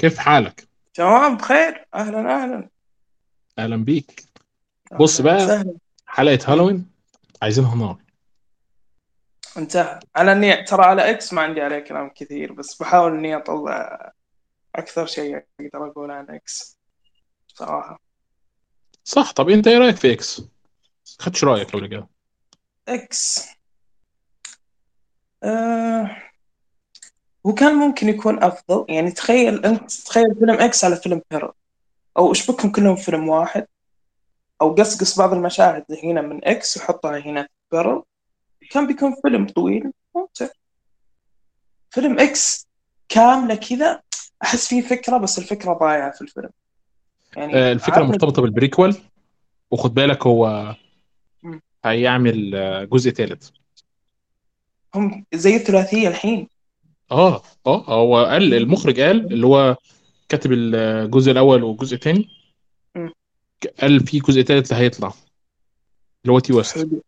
كيف حالك؟ تمام بخير. أهلا أهلا. أهلا بيك. بص أهلا بقى وسهلا. حلقة هالوين عايزينها نار انتهى أنا إني ترى على X ما عندي عليه كلام كثير بس بحاول إني أطلع أكثر شيء أقدر أقول عن X صراحة. صح. طب أنت إيه رأيك في X؟ خدش رأيك قبل كده X. آه وكان ممكن يكون أفضل. يعني تخيل أنت تخيل فيلم X على فيلم Pearl أو اشبكهم كلهم في فيلم واحد؟ أو قصقص بعض المشاهد هنا من X وحطها هنا في Pearl كان بيكون فيلم طويل ممتع فيلم X كاملة كذا أحس فيه فكرة بس الفكرة ضايعة في الفيلم. يعني آه، الفكرة عارف مرتبطة بال prequel وخد بالك هو. هيعمل آه، جزء ثالث. هم زي الثلاثية الحين. آه آه هو قال المخرج قال اللي هو كاتب الجزء الأول والجزء الثاني مم. قال في جزء ثالث اللي هيطلع اللي هو تي ويست. حلو.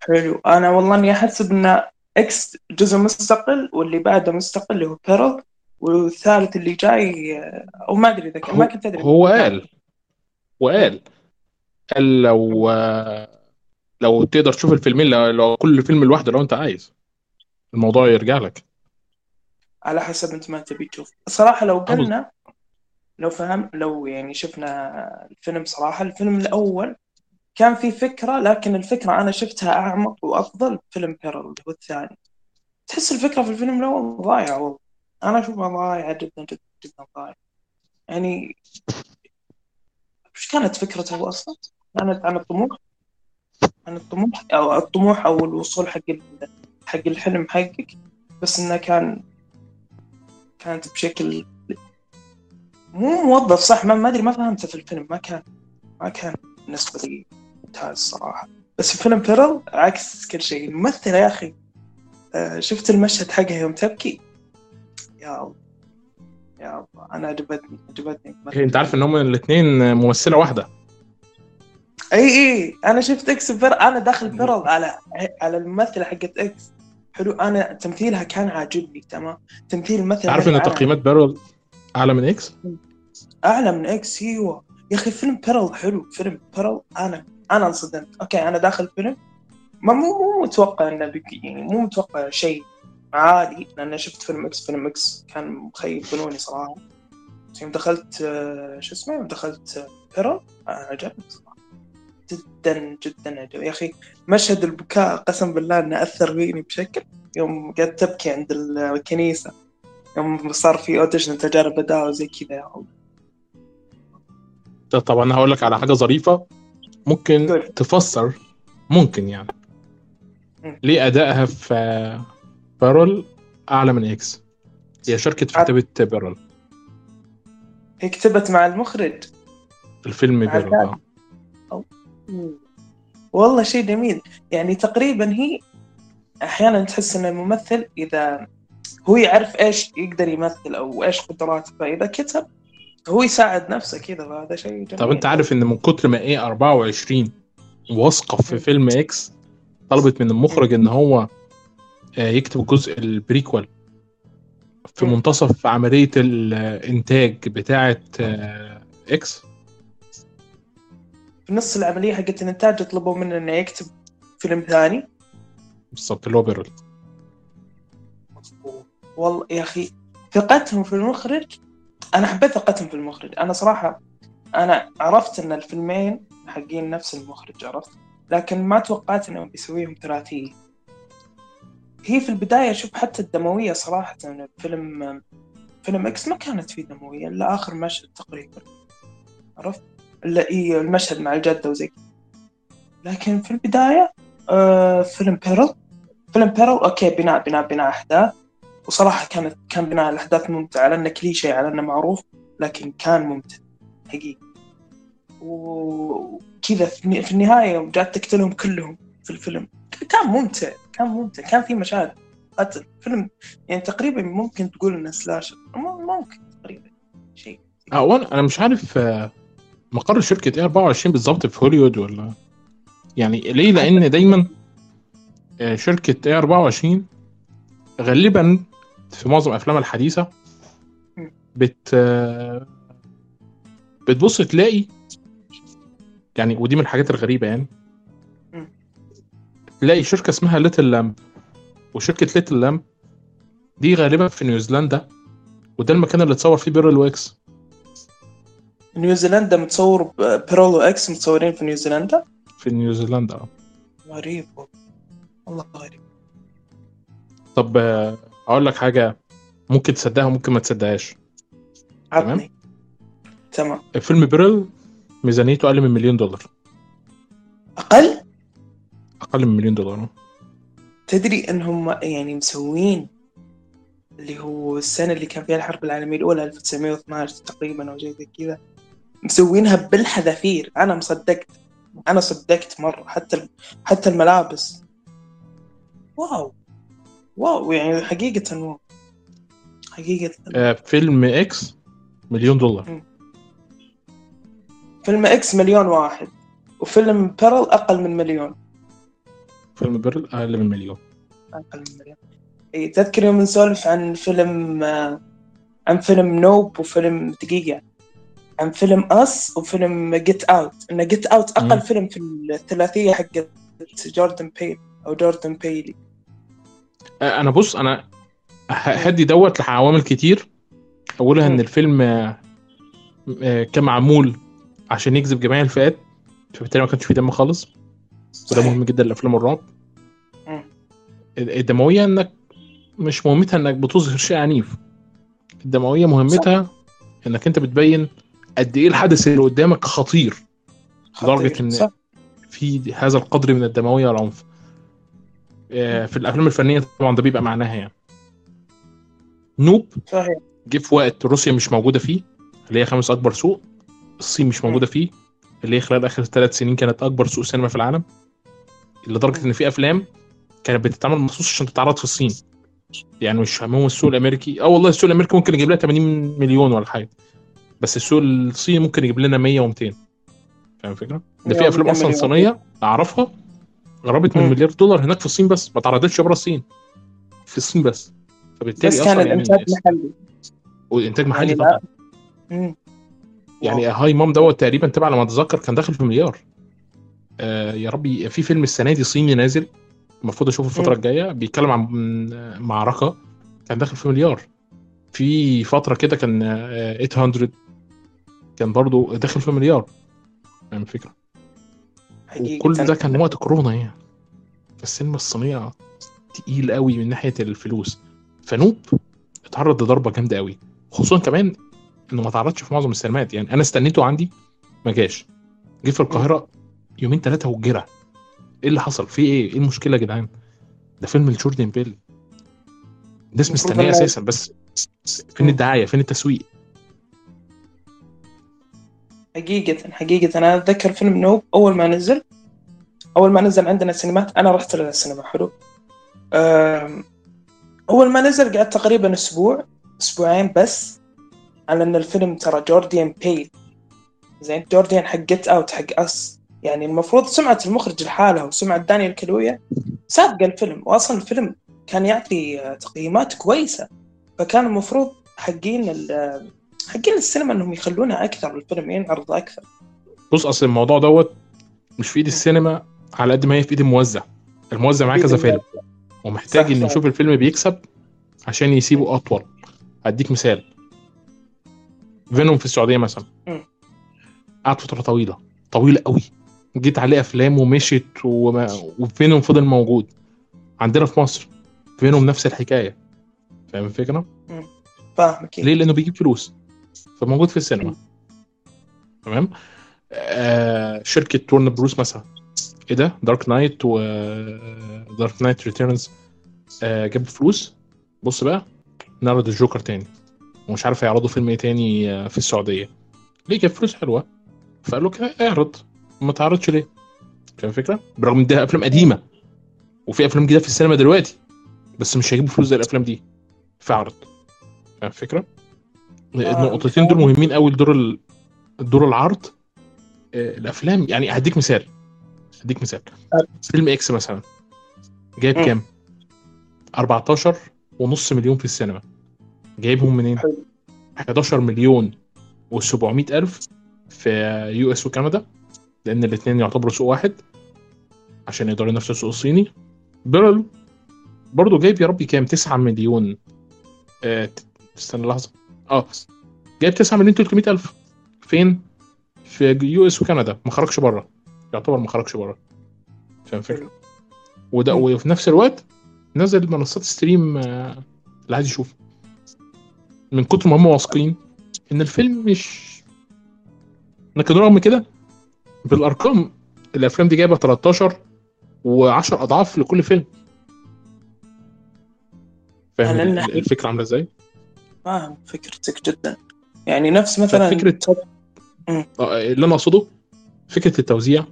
حلو. أنا والله إني أحسب إن X جزء مستقل واللي بعده مستقل اللي هو Pearl والثالث اللي جاي أو ما أدري إذا ما كنت أدري. هو قال وقال قال لو لو تقدر تشوف الفيلمين لو كل فيلم لوحده لو أنت عايز الموضوع يرجع لك. على حسب أنت ما تبي تشوف. صراحة لو قلنا لو فهم لو يعني شفنا الفيلم صراحة الفيلم الأول كان في فكرة لكن الفكرة أنا شفتها أعمق وأفضل بفيلم بيرل اللي هو الثاني. تحس الفكرة في الفيلم الأول ضايعة والله. أنا أشوفها ضايعة جدا جدا جدا ضايعة. يعني وش كانت فكرته أصلا؟ كانت عن الطموح؟ عن الطموح؟ أو الطموح أو الوصول حق حق الحلم حقك بس إنه كان كانت بشكل مو موظف صح؟ ما ما أدري ما فهمته في الفيلم ما كان ما كان بالنسبة لي ممتاز صراحة. بس في فيلم بيرل عكس كل شيء. الممثله يا أخي آه، شفت المشهد حقها يوم تبكي؟ يا الله يا الله أنا عجبتني عجبتني. هي أنت عارف إن هم الاثنين ممثلة واحدة. إي إي أنا شفت X Pearl أنا داخل Pearl على على الممثلة حقت X. حلو أنا تمثيلها كان عاجبني تمام؟ تمثيل عارف هذه ان تقييمات Pearl أعلى من X؟ أعلى من X أيوه. يا أخي فيلم Pearl حلو فيلم Pearl أنا أنا انصدمت. okay أنا داخل فيلم ما مو مو متوقع إنه بيك يعني مو متوقع شيء عالي لأن شفت فيلم X فيلم X كان مخيب بنوني صراحة. يوم دخلت آه، شو اسمه؟ يوم دخلت آه، Pearl آه، عجبني جدا جدا عجبني يا أخي مشهد البكاء قسم بالله إنه أثر فيني بشكل. يوم قعدت تبكي عند الكنيسة يوم صار في audition تجارب أداء وزي كذا. طبعا هقول لك على حاجة ظريفة. ممكن قول. تفسر ممكن يعني. ليه أدائها في بارل أعلى من إكس؟ هي شاركت في كتابه بارل هي كتبت مع المخرج. الفيلم مع والله شيء جميل يعني تقريبا هي أحيانا تحس ان الممثل إذا هو يعرف إيش يقدر يمثل أو إيش قدراته فإذا كتب هو يساعد نفسه كذا فهذا شيء طب جميل أنت عارف إن من كتر ما إيه A24 واثقه في. فيلم X طلبت من. المخرج إن هو آه، يكتب جزء ال prequel في. منتصف عملية الإنتاج بتاعه آه، X في نص العملية حقت الإنتاج طلبوا منه إنه يكتب فيلم ثاني. هو Pearl والله يا أخي ثقتهم في المخرج أنا حبيت ثقتهم في المخرج. أنا صراحة أنا عرفت إن الفيلمين حقين نفس المخرج عرفت؟ لكن ما توقعت انهم بيسويهم ثلاثية. هي في البداية شوف حتى الدموية صراحة فيلم فيلم إكس ما كانت فيه دموية إلا آخر مشهد تقريبا. عرفت؟ المشهد مع الجدة وزي كذا. لكن في البداية آه فيلم Pearl فيلم Pearl okay بناء بناء بناء أحداث. وصراحة كانت كان بناء الأحداث ممتع على انه كليشيه على أنه معروف لكن كان ممتع حقيقي. وكذا في يوم جات تقتلهم كلهم في الفيلم. كان ممتع كان ممتع كان في مشاهد. قتل فيلم يعني تقريبا ممكن تقول إنه slasher ممكن تقريبا شيء. آه وأنا أنا مش عارف آه، مقر شركة A24 بالظبط في هوليوود ولا يعني ليه لأن دايما آه، شركة A24 غالبا في معظم افلامها الحديثة. بت آه، بتبص تلاقي يعني ودي من الحاجات الغريبة يعني. تلاقي شركة اسمها Little Lamb وشركة Little Lamb دي غالبا في نيوزيلندا وده المكان اللي اتصور فيه Pearl و X نيوزيلندا متصور Pearl و X متصورين في نيوزيلندا في نيوزيلندا آه. غريب والله. غريب. طب آه، أقول لك حاجة ممكن تصدقها وممكن ما تصدقهاش. عطني تمام؟ فيلم Pearl ميزانيته أقل من مليون دولار. أقل؟ أقل من مليون دولار تدري انهم يعني مسوين اللي هو السنة اللي كان فيها الحرب العالمية الأولى 1912 تقريبا أو شيء زي كذا. مسوينها بالحذافير. أنا مصدقت. أنا صدقت مرة. حتى حتى الملابس. wow. wow. يعني حقيقة wow. حقيقة. آه، فيلم X مليون دولار. فيلم X مليون واحد. وفيلم Pearl أقل من مليون. فيلم Pearl أقل من مليون. أقل من مليون. إي تذكر يوم نسولف عن فيلم آه، عن فيلم Nope وفيلم دقيقة. عن فيلم Us وفيلم Get Out إن Get Out أقل مم. فيلم في الثلاثية حقت جوردن بيل أو جوردن بيلي أنا بص أنا هدي دوت لعوامل كتير أولها إن. الفيلم آه، آه، كان معمول عشان يجذب جميع الفئات فبالتالي ما كانش فيه دم خالص وده. مهم جدا لأفلام الرعب. الدموية إنك مش مهمتها إنك بتظهر شيء عنيف الدموية مهمتها إنك أنت بتبين قد إيه الحدث اللي قدامك خطير؟ خطير. إن- صح. في هذا القدر من الدموية والعنف. آه، في الأفلام الفنية طبعا ده بيبقى معناها يعني. نوب صحيح. جه في وقت روسيا مش موجودة فيه اللي هي خامس أكبر سوق. الصين مش موجودة فيه اللي هي خلال آخر ثلاث سنين كانت أكبر سوق سينما في العالم. لدرجة إن في أفلام كانت بتتعمل مخصوص عشان تتعرض في الصين. يعني مش همهم السوق الأمريكي. آه والله السوق الأمريكي ممكن يجيب لها 80 مليون ولا حاجة. بس السوق الصيني ممكن يجيب لنا 100 و200 فاهم الفكرة؟ ده في أفلام أصلا. صينية أعرفها قربت من. مليار دولار هناك في الصين بس ما اتعرضتش بره الصين في الصين بس فبالتالي بس كان يعني الإنتاج محلي وإنتاج محلي يعني طبعا مم. يعني واو. هاي مام دوت تقريبا تبع على ما أتذكر كان داخل في مليار آه يا ربي في فيلم السنة دي صيني نازل المفروض أشوفه الفترة مم. الجاية بيتكلم عن معركة كان داخل في مليار في فترة كده كان آه 800 كان برضو داخل في مليار. فاهم الفكرة حقيقة وكل ده كان وقت كورونا يعني. فالسينما الصينية تقيل قوي من ناحية الفلوس. فنوب اتعرض لضربة جامدة قوي. خصوصا كمان إنه ما اتعرضش في معظم السينمات. يعني أنا استنيته عندي ما جاش. جه في القاهرة يومين ثلاثة وجرى. إيه اللي حصل؟ في إيه؟ إيه المشكلة يا جدعان؟ ده فيلم لجوردن بيل الناس مستنيه أساسا بس فين. الدعاية؟ فين التسويق؟ حقيقة حقيقة. أنا أتذكر فيلم نوب أول ما نزل أول ما نزل عندنا السينمات أنا رحت للسينما. حلو. أول ما نزل قعدت تقريبا أسبوع أسبوعين بس على إن الفيلم ترى جورديان بيل زين جورديان حق جيت أوت حق أس يعني المفروض سمعة المخرج لحالها وسمعة دانيال كلويا سابقة الفيلم. وأصلا الفيلم كان يعطي تقييمات كويسة فكان المفروض حقين حقين السينما إنهم يخلونها أكثر الفيلم ينعرض أكثر. بص أصل الموضوع دوت مش في إيد السينما على قد ما هي في إيد الموزع. الموزع معاه كذا فيلم. ومحتاج صح، إن صح. يشوف الفيلم بيكسب عشان يسيبه أطول. هديك مثال. فينوم في السعودية مثلا. قعد فترة طويلة. طويلة قوي. جيت عليه أفلام ومشت وما... وفينوم فضل موجود. عندنا في مصر فينوم نفس الحكاية. فاهم الفكرة؟ فاهم أكيد ليه؟ لأنه بيجيب فلوس. فموجود في السينما. تمام؟ آه شركة Warner Bros مثلا. إيه ده؟ Dark Knight و Dark Knight Returns جاب فلوس. بص بقى نعرض الجوكر تاني. ومش عارف يعرضوا فيلم إيه تاني آه، في السعودية. ليه؟ جاب فلوس حلوة. فقال له كده اعرض. ما تعرضش ليه؟ فاهم الفكرة؟ برغم إن ده أفلام قديمة. وفي أفلام جديدة في السينما دلوقتي. بس مش هيجيبوا فلوس زي الأفلام دي. فاعرض. فاهم الفكرة؟ النقطتين دول مهمين قوي لدور دور العرض. آه، الأفلام يعني هديك مثال. هديك مثال. فيلم X مثلا. جايب. كام؟ 14 ونص مليون في السينما. جايبهم منين؟ حلو. 11 مليون و700 ألف في US وكندا لأن الاثنين يعتبروا سوق واحد عشان يقدروا ينافسوا السوق الصيني. برضه جايب يا ربي كام؟ 9 مليون. آه استنى لحظة. آه. جايب 9 مليون 300 ألف. فين؟ في US وكندا. ما خرجش بره يعتبر ما خرجش بره فاهم الفكرة؟ وده وفي نفس الوقت نزل منصات stream آه، اللي عايز يشوف. من كتر ما هم واثقين إن الفيلم مش لكن رغم كده بالأرقام الأفلام دي جايبة 13 و10 أضعاف لكل فيلم. فاهم الفكرة عاملة إزاي؟ فاهم فكرتك جدا يعني نفس مثلا فكرة مم. آه، اللي أنا أقصده فكرة التوزيع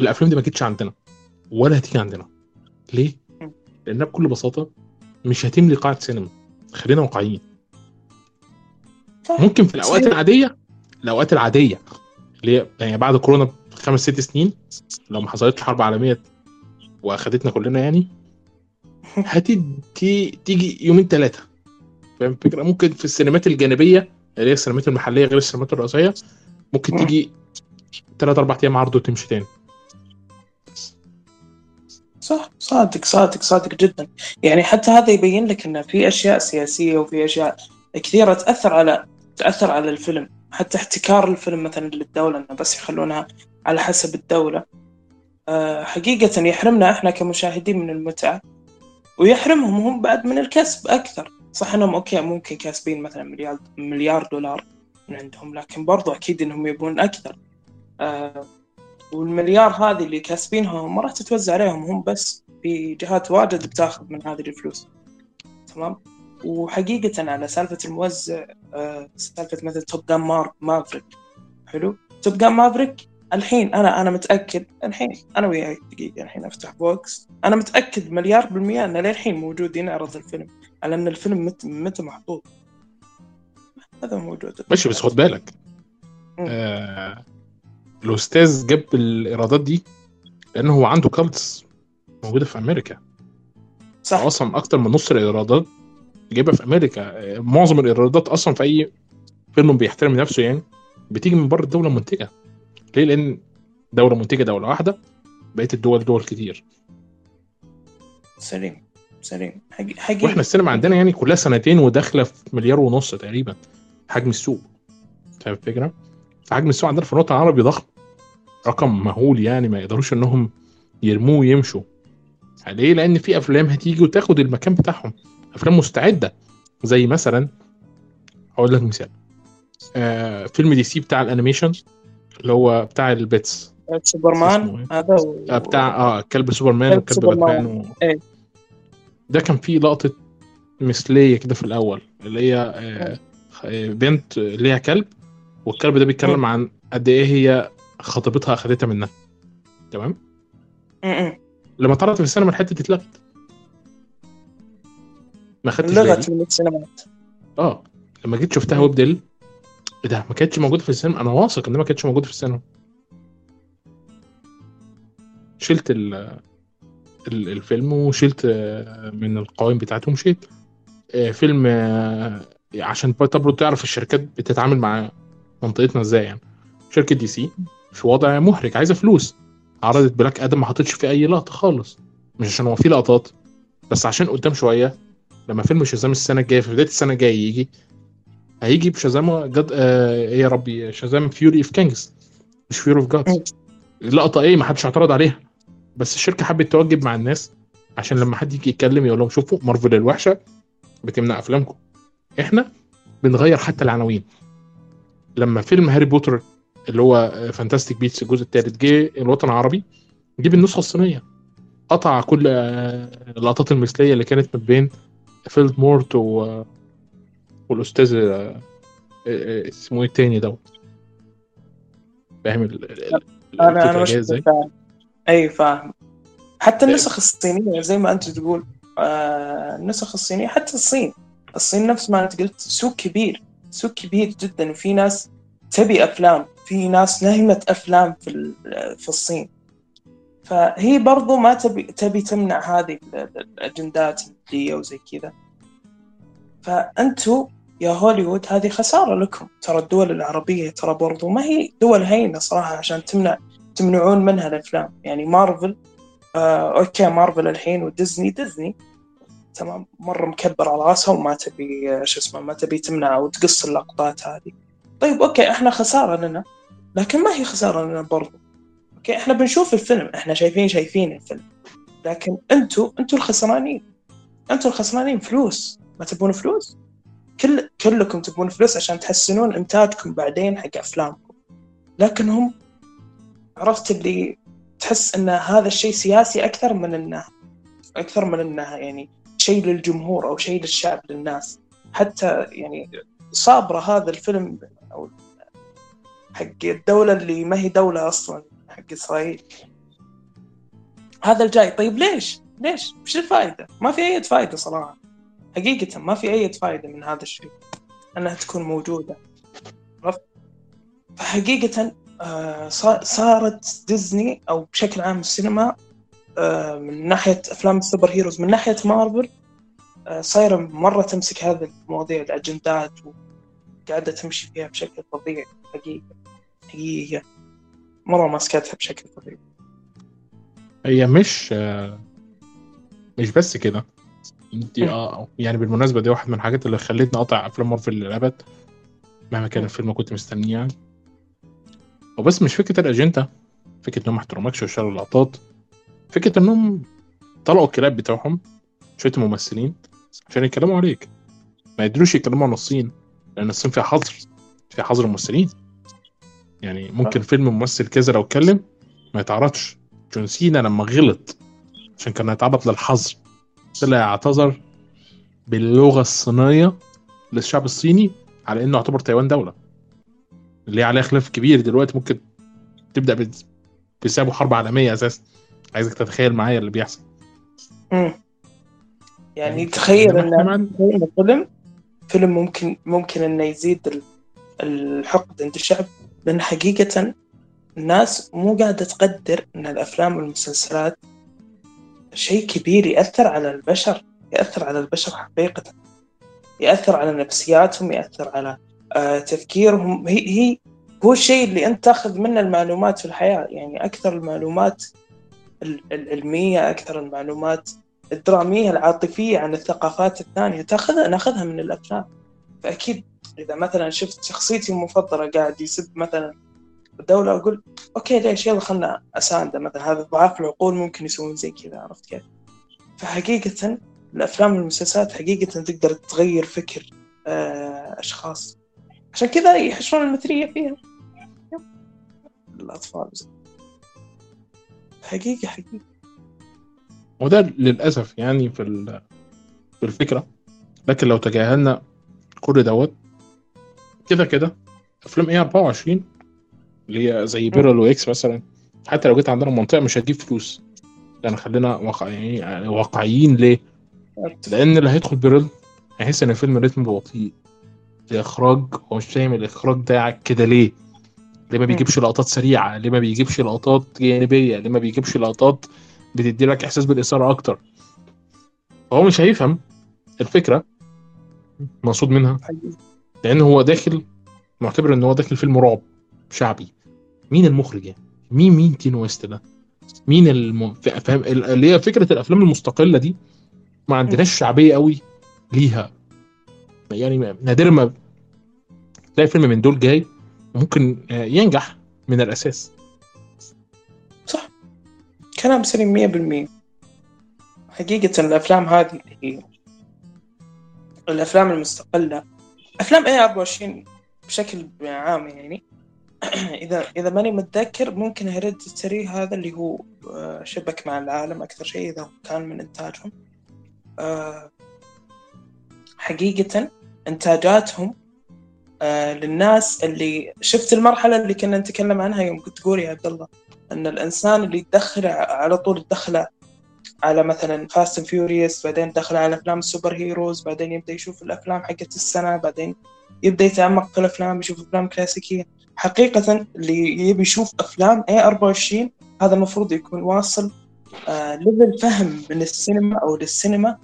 الأفلام دي ما جتش عندنا ولا هتيجي عندنا ليه؟ لانها بكل بساطة مش هتملي قاعه سينما خلينا واقعيين صح. ممكن في الأوقات. العادية الأوقات العادية اللي هي يعني بعد كورونا بخمس ست سنين لو ما حصلتش حرب عالمية وأخدتنا كلنا يعني هتدي تيجي يومين ثلاثة فاهم الفكرة؟ ممكن في السينمات الجانبية اللي هي السينمات المحلية غير السينمات الرئيسية ممكن مم. تيجي ثلاث أربع أيام عرض وتمشي تاني. صح صادق صادق صادق جدا. يعني حتى هذا يبين لك إن في أشياء سياسية وفي أشياء كثيرة تأثر على تأثر على الفيلم. حتى احتكار الفيلم مثلا للدولة إنه بس يخلونها على حسب الدولة. أه حقيقة يحرمنا إحنا كمشاهدين من المتعة. ويحرمهم هم بعد من الكسب أكثر. صح إنهم أوكي ممكن كاسبين مثلا مليار مليار دولار من عندهم لكن برضو أكيد إنهم يبون أكثر. أه والمليار هذه اللي كاسبينها ما راح تتوزع عليهم هم بس في جهات واجد بتاخذ من هذه الفلوس. تمام؟ وحقيقة على سالفة الموزع آه، سالفة مثل Top Gun Maverick حلو؟ Top Gun Maverick الحين أنا أنا متأكد الحين أنا وياك دقيقة الحين أفتح box أنا متأكد مليار بالمية انه للحين موجود ينعرض الفيلم على إن الفيلم متى متى محطوط هذا موجود. ماشي بس خد بالك. آه الأستاذ جاب الإيرادات دي لأنه هو عنده cults موجودة في أمريكا. صح. أصلا أكتر من نص الإيرادات جايبها في أمريكا. آه، معظم الإيرادات أصلا في أي فيلم بيحترم نفسه يعني بتيجي من بره الدولة المنتجه ليه؟ لأن دولة منتجة دولة واحدة بقيه الدول دول كتير. سليم سليم. حقيقي وإحنا السينما عندنا يعني كلها سنتين وداخلة في مليار ونص تقريبا حجم السوق. فاهم الفكرة؟ فحجم السوق عندنا في الوطن العربي ضخم. رقم مهول يعني ما يقدروش إنهم يرموه ويمشوا. ليه؟ لأن في أفلام هتيجي وتاخد المكان بتاعهم. أفلام مستعدة. زي مثلا هقول لك مثال. آه فيلم DC بتاع ال animation. اللي هو بتاع ال Pets سوبرمان إيه؟ هذا و... آه بتاع آه كلب سوبرمان كلب وكلب. باتمان و... إيه. ده كان فيه لقطة مثلية كده في الأول اللي هي آه، آه، بنت ليها كلب والكلب ده بيتكلم عن قد إيه هي خطيبتها أخدتها منها تمام م- م. لما اتعرضت في السينما الحتة دي اتلغت ما خدتش لغت بالي من السينمات آه لما جيت شفتها. ويب ديل إيه ده؟ ما كانتش موجودة في السينما؟ أنا واثق إنها ما كانتش موجودة في السينما. شلت ال ال- الفيلم وشلت آه، من القوائم بتاعته ومشيت آه، فيلم آه، عشان برضه تعرف الشركات بتتعامل مع منطقتنا إزاي يعني. شركة DC في وضع محرج عايزة فلوس. عرضت Black Adam ما حطتش فيه أي لقطة خالص. مش عشان هو فيه لقطات بس عشان قدام شوية لما فيلم Shazam السنة الجاية في بداية السنة الجاية يجي هيجي ب Shazam God آه إيه يا ربي Shazam Fury of Kings مش Fury of. Gods. اللقطه إيه ما حدش اعترض عليها. بس الشركة حبت توجب مع الناس عشان لما حد يجي يتكلم يقول لهم شوفوا مارفل الوحشة بتمنع أفلامكم. إحنا بنغير حتى العناوين. لما فيلم Harry Potter اللي هو Fantastic Beasts الجزء الثالث جه الوطن العربي جيب النسخة الصينية. قطع كل آه، اللقطات المثلية اللي كانت ما بين فولدمورت و... والأستاذ آه، آه، اسمه إيه التاني دوت؟ فاهم أنا أنا مش؟ فاهم. أي فاهم. حتى النسخ الصينية زي ما أنت تقول آه النسخ الصينية حتى الصين. الصين نفس ما أنت قلت سوق كبير سوق كبير جدا. وفي ناس تبي أفلام في ناس نهمة أفلام في في الصين. فهي برضو ما تبي تبي تمنع هذه ال- ال- الأجندات الماديه وزي كذا. فأنتوا يا هوليوود هذه خسارة لكم. ترى الدول العربية ترى برضو ما هي دول هينة صراحة عشان تمنع تمنعون منها الأفلام. يعني مارفل آه okay Marvel الحين و Disney Disney تمام مرة مكبر على راسها وما تبي آه، شو اسمه ما تبي تمنع أو تقص اللقطات هذه. طيب okay إحنا خسارة لنا لكن ما هي خسارة لنا برضو. okay إحنا بنشوف الفيلم إحنا شايفين شايفين الفيلم. لكن أنتوا أنتوا الخسرانين أنتوا الخسرانين فلوس. ما تبون فلوس؟ كل كلكم تبون فلوس عشان تحسنون إنتاجكم بعدين حق أفلامكم لكن هم عرفت اللي تحس إن هذا الشيء سياسي أكثر من انه أكثر من انه يعني شيء للجمهور أو شيء للشعب للناس حتى يعني صابرة هذا الفيلم أو حق الدولة اللي ما هي دولة أصلا حق إسرائيل هذا الجاي طيب ليش؟ ليش؟ وش الفائده؟ ما في أي فائده صراحة حقيقة ما في أي فائدة من هذا الشيء أنها تكون موجودة. عرفت؟ فحقيقة آه، صارت ديزني أو بشكل عام السينما آه، من ناحية أفلام السوبر هيروز من ناحية مارفل آه، صايرة مرة تمسك هذه المواضيع الأجندات وقاعدة تمشي فيها بشكل طبيعي حقيقة. حقيقة. مرة ماسكتها بشكل طبيعي هي مش مش بس كده. دي آه يعني بالمناسبة دي واحد من الحاجات اللي خلتني أقطع أفلام مارفل للأبد مهما كان الفيلم كنت مستنيه يعني. وبس مش فكرة الأجندة فكرة إنهم ما احترمكش وشالوا اللقطات فكرة إنهم طلعوا الكلاب بتوعهم شوية ممثلين عشان يتكلموا عليك. ما يقدروش يتكلموا عن الصين لأن الصين فيها حظر فيها حظر الممثلين. يعني ممكن فيلم ممثل كذا لو اتكلم ما يتعرضش. جون سينا لما غلط عشان كان يتعرض للحظر. طلع اعتذر باللغة الصينية للشعب الصيني على إنه يعتبر تايوان دولة. اللي عليها خلاف كبير دلوقتي ممكن تبدأ بسبب حرب عالمية أساسا. عايزك تتخيل معايا اللي بيحصل. امم يعني تخيل إن فيلم فيلم ممكن ممكن إنه يزيد الحقد عند الشعب لأن حقيقة الناس مو قاعدة تقدر إن الأفلام والمسلسلات شيء كبير يأثر على البشر يأثر على البشر حقيقة. يأثر على نفسياتهم يأثر على آه، تفكيرهم. هي هي هو الشيء اللي أنت تأخذ منه المعلومات في الحياة. يعني أكثر المعلومات العلمية أكثر المعلومات الدرامية العاطفية عن الثقافات الثانية تأخذها نأخذها من الأفلام. فأكيد إذا مثلا شفت شخصيتي المفضلة قاعد يسب مثلا الدولة أقول أوكي ليش؟ يلا خلنا أسانده مثلا هذا ضعاف العقول ممكن يسوون زي كذا عرفت كيف؟ فحقيقة الأفلام والمسلسلات حقيقة تقدر تغير فكر آه، أشخاص. عشان كذا يحشرون المثلية فيها. الأطفال. حقيقة حقيقة. وده للأسف يعني في في الفكرة. لكن لو تجاهلنا كل دوت كده كده أفلام A24 اللي هي زي بيرل و X مثلا حتى لو جيت عندنا منطقة مش هتجيب فلوس يعني خلينا واقعيين يعني واقعيين ليه؟ لأن اللي هيدخل بيرل هيحس إن الفيلم rhythm بطيء الإخراج هو مش فاهم الإخراج ده كده ليه؟ ليه ما بيجيبش لقطات سريعة؟ ليه ما بيجيبش لقطات جانبية؟ ليه ما بيجيبش لقطات بتدي لك إحساس بالإثارة أكتر؟ فهو مش هيفهم الفكرة مقصود منها لأن هو داخل معتبر إن هو داخل فيلم رعب شعبي مين المخرج يعني؟ مين مين تين ويست ده؟ مين الم... فاهم؟ اللي هي فكرة الأفلام المستقلة دي ما عندناش شعبية قوي ليها. يعني نادرا ما تلاقي فيلم من دول جاي ممكن آه، ينجح من الأساس. صح. كلام سليم 100% حقيقة الأفلام هذه هي الأفلام المستقلة أفلام اي 24 بشكل عام يعني اذا إذا ماني متذكر ممكن هيريدتري هذا اللي هو آه، شبك مع العالم أكثر شيء إذا كان من إنتاجهم. آه، حقيقة إنتاجاتهم آه، للناس اللي شفت المرحلة اللي كنا نتكلم عنها يوم كنت تقول يا عبد الله إن الإنسان اللي يدخل على طول يدخله على مثلا Fast and Furious بعدين دخل على أفلام ال superheroes بعدين يبدأ يشوف الأفلام حقت السنة بعدين يبدأ يتعمق في الأفلام يشوف أفلام كلاسيكية. حقيقة اللي يبي يشوف أفلام A24 هذا المفروض يكون واصل آه level فهم من السينما أو للسينما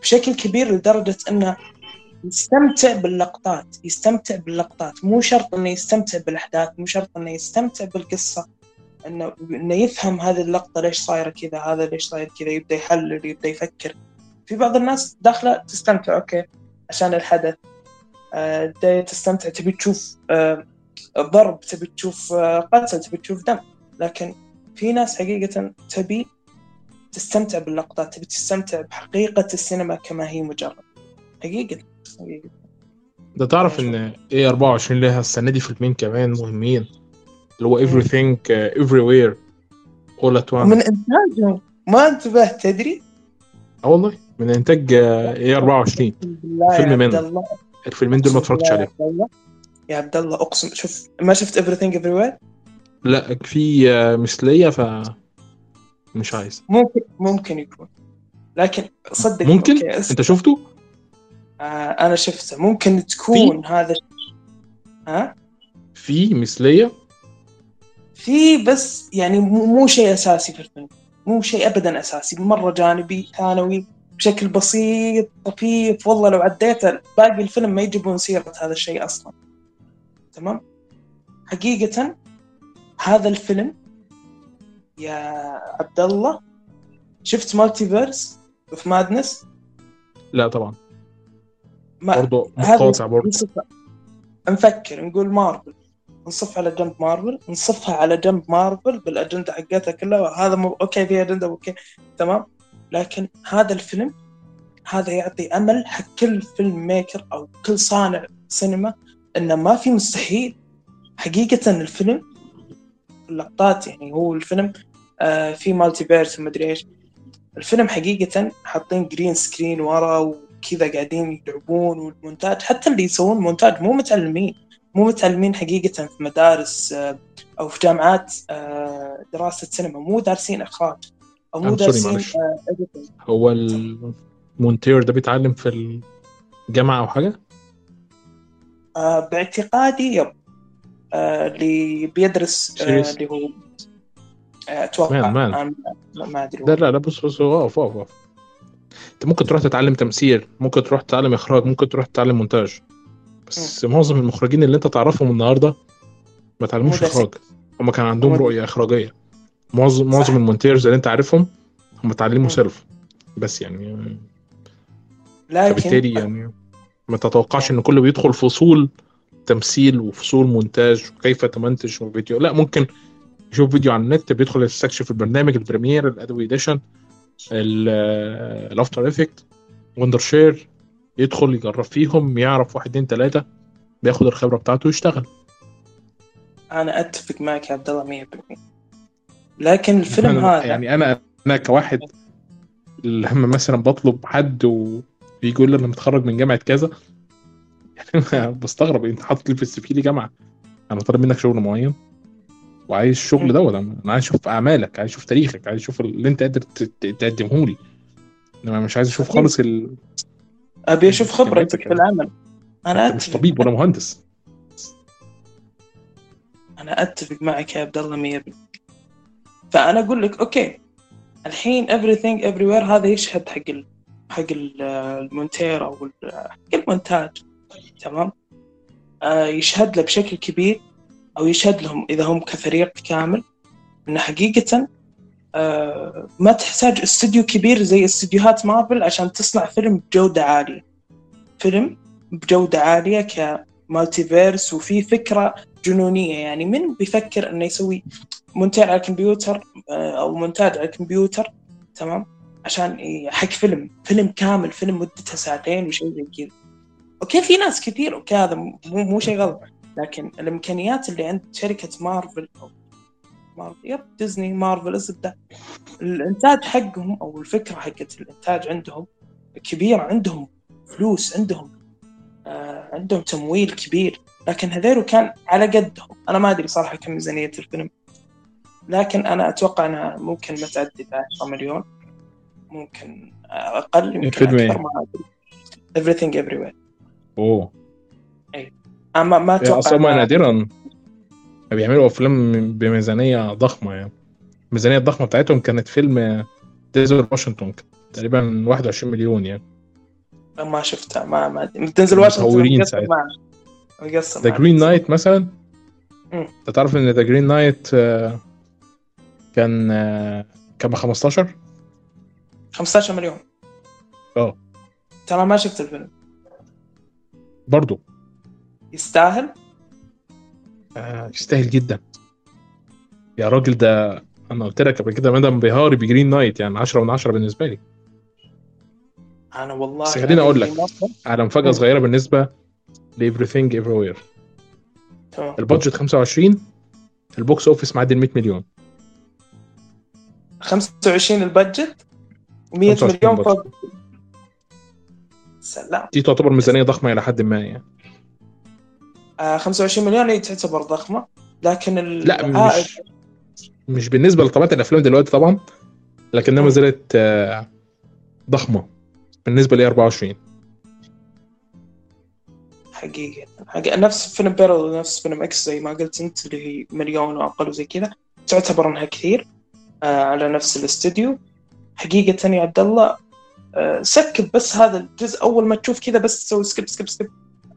بشكل كبير لدرجة أنه يستمتع باللقطات يستمتع باللقطات. مو شرط إنه يستمتع بالأحداث مو شرط إنه يستمتع بالقصة إنه إنه يفهم هذه اللقطة ليش صايرة كذا هذا ليش صاير كذا يبدأ يحلل يبدأ يفكر. في بعض الناس داخلة تستمتع أوكي عشان الحدث. آه تستمتع تبي تشوف آه ضرب تبي تشوف آه قتل تبي تشوف دم. لكن في ناس حقيقة تبي تستمتع باللقطات تبي تستمتع بحقيقة السينما كما هي مجرد. حقيقة حقيقة. ده تعرف إن اي 24 لها السنة دي فيلمين كمان مهمين اللي هو everything uh, everywhere all at once. من انتاجهم ما انتبهت تدري؟ آه والله. من إنتاج اي 24 فيلم منه. الفيلمين دول ما اتفرجتش عليهم. يا عبد الله أقسم شوف ما شفت everything everywhere؟ لا في مثلية ف مش عايز ممكن ممكن يكون لكن صدق ممكن أوكي. أنت شفته؟ آه أنا شفته ممكن تكون في؟ هذا ها؟ في مثلية؟ في بس يعني مو شيء أساسي في الفيلم مو شيء ابدا أساسي مرة جانبي ثانوي بشكل بسيط طفيف والله لو عديته باقي الفيلم ما يجيبون سيرة هذا الشيء أصلا تمام؟ حقيقة هذا الفيلم يا عبد الله شفت Multiverse of Madness؟ لا طبعا. برضه مقاطع برضه نفكر نقول مارفل. نصف على جنب مارفل نصفها على جنب مارفل بالأجندة حقتها كلها هذا مو... أوكي في أجندة أوكي تمام؟ لكن هذا الفيلم هذا يعطي أمل حق كل filmmaker أو كل صانع سينما إنه ما في مستحيل حقيقة الفيلم اللقطات يعني هو الفيلم آه في multiverse ومدري إيش. الفيلم حقيقة حاطين green screen ورا وكذا قاعدين يلعبون والمونتاج حتى اللي يسوون مونتاج مو متعلمين. مو متعلمين حقيقة في مدارس آه أو في جامعات آه دراسة سينما مو دارسين إخراج أو مو دارسين آه هو المونتير ده بيتعلم في الجامعة أو حاجة؟ آه باعتقادي yep. آه، اللي بيدرس آه، اللي هو أتوقع. man man. ما أدري. لا لا لا بص بص اقف اقف أنت ممكن تروح تتعلم تمثيل ممكن تروح تتعلم إخراج ممكن تروح تتعلم مونتاج. بس م. معظم المخرجين اللي أنت تعرفهم النهارده ما تعلموش إخراج. هم كان عندهم رؤية إخراجية. معظم معظم المونتيرز اللي أنت عارفهم هم اتعلموا self بس يعني لكن فبالتالي يعني ما تتوقعش إن كله بيدخل فصول تمثيل وفصول مونتاج وكيف تمنتج فيديو لا ممكن يشوف فيديو على النت بيدخل يستكشف البرنامج ال Premiere الادوي اديشن ال After Effects Wondershare يدخل يجرب فيهم يعرف واحد اتنين تلاتة بياخد الخبرة بتاعته ويشتغل. أنا أتفق معك يا عبد الله 100% لكن الفيلم أنا هذا يعني أنا أنا كواحد لما مثلا بطلب حد ويجي يقول لي أنا متخرج من جامعة كذا. يعني بستغرب انت حاطط لي في السي في لي جامعة. أنا طالب منك شغل معين وعايز الشغل دوت. أنا عايز أشوف اعمالك عايز أشوف تاريخك عايز أشوف اللي انت قادر تقدمه لي. انما مش عايز أشوف خالص ال... أبي أشوف خبرتك في العمل. أنا مش طبيب ولا مهندس. أنا أتفق معك يا عبد الله 100% فأنا أقول لك أوكي. الحين everything everywhere هذا يشهد حق. حق المونتير أو المونتاج. تمام؟ آه يشهد له بشكل كبير أو يشهد لهم إذا هم كفريق كامل. إنه حقيقة آه ما تحتاج استوديو كبير زي استديوهات مارفل عشان تصنع فيلم بجودة عالية. فيلم بجودة عالية ك multiverse وفي فكرة جنونية. يعني من بيفكر إنه يسوي مونتاج على الكمبيوتر آه أو مونتاج على الكمبيوتر. تمام؟ عشان حق فيلم. فيلم كامل فيلم مدته ساعتين وشيء زي كذا. أوكي في ناس كثير أوكي هذا مو مو شيء غلط. لكن الإمكانيات اللي عند شركة مارفل أو مارفل yep ديزني مارفل الزبدة الإنتاج حقهم أو الفكرة حقت الإنتاج عندهم كبيرة عندهم فلوس عندهم آه عندهم تمويل كبير. لكن هذيرو كان على قدهم. أنا ما أدري صراحة كم ميزانيه الفيلم. لكن أنا أتوقع إنها ممكن ما تعدي 10 مليون. ممكن أقل يمكن أكثر ما أدري. Everything everywhere. أوه. إي. اما ما أتوقع أصلا ما نادرا. بيعملوا أفلام بميزانية ضخمة يعني. الميزانية الضخمة بتاعتهم كانت فيلم دنزل واشنطن تقريبا 21 مليون يعني. ما شفتها ما ما دنزل واشنطن مصورين ساعتها. مقصر ذا. Green Knight مثلا. أنت تعرف إن The Green Knight كان آه، كان ب 15 15 مليون. آه. ترى ما شفت الفيلم. برضه يستاهل؟ آه، يستاهل جدا. يا راجل ده أنا قلت لك قبل كده مدام بيهاري ب Green Knight يعني 10 من 10 بالنسبة لي. أنا والله بس خليني أقول لك. على مفاجأة. صغيرة بالنسبة ل everything everywhere تمام. ال budget 25 ال box office معدي ال 100 مليون 25 ال budget؟ و100 25 مليون. فوق سلام. دي تعتبر ميزانية ضخمة إلى حد ما يعني. آه 25 مليون هي تعتبر ضخمة. لكن لا العائد مش مش بالنسبة لطبيعة الأفلام دلوقتي طبعا لكنها ما. زالت آه، ضخمة بالنسبة ل A24 حقيقة. حقيقة نفس فيلم بيرل نفس فيلم X زي ما قلت أنت اللي هي مليون وأقل وزي كذا تعتبر إنها كثير آه على نفس الاستوديو. حقيقة يا عبد الله آه skip بس هذا الجزء. أول ما تشوف كذا بس تسوي skip skip skip.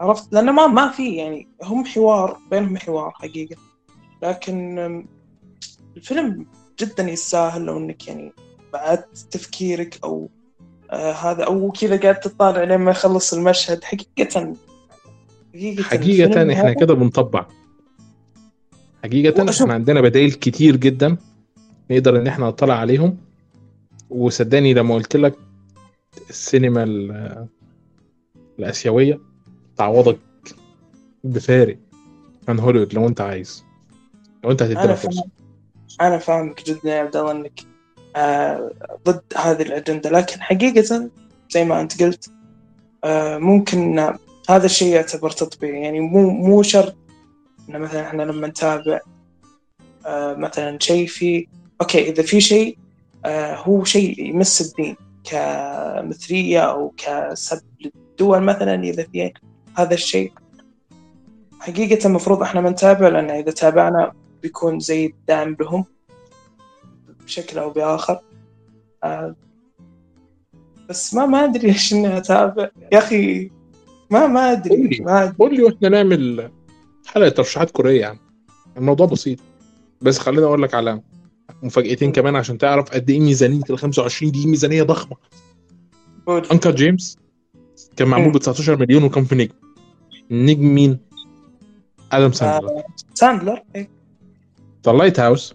عرفت؟ لأنه ما ما في يعني هم حوار بينهم حوار حقيقة. لكن الفيلم جدا يستاهل لو إنك يعني بعد تفكيرك أو آه هذا أو كذا قاعد تطالع لين ما يخلص المشهد. حقيقة حقيقة الفيلم إحنا كده بنطبع. وأشوف- إحنا عندنا بدائل كتير جدا نقدر إن إحنا نطلع عليهم. وصدقني لما قلت لك السينما ال- الآسيوية تعوضك بفارق عن هوليوود لو أنت عايز. لو أنت هتدي أنا لها فرصه أنا فاهمك جدا يا عبد الله إنك آه ضد هذه الأجندة. لكن حقيقة زي ما أنت قلت آه ممكن هذا الشيء يعتبر تطبيق. يعني مو مو شرط إن مثلا إحنا لما نتابع آه مثلا شيء في أوكي إذا في شيء هو شيء يمس الدين كمثليه أو كسب للدول مثلا إذا في هذا الشيء. حقيقة المفروض إحنا ما نتابع لأن إذا تابعنا بيكون زي الدعم لهم بشكل أو بآخر. آه بس ما ما أدري إيش إني أتابع. يا أخي ما ما لي. ما أدري. قول لي وإحنا نعمل حلقة ترشيحات كورية يعني. الموضوع بسيط. بس خليني أقول لك على مفاجأتين كمان عشان تعرف قد إيه ميزانية ال 25 دي ميزانية ضخمة. Uncut Gems كان معمول. ب 19 مليون وكان في نجم النجم مين؟ آدم ساندلر آه ساندلر إيه. The Lighthouse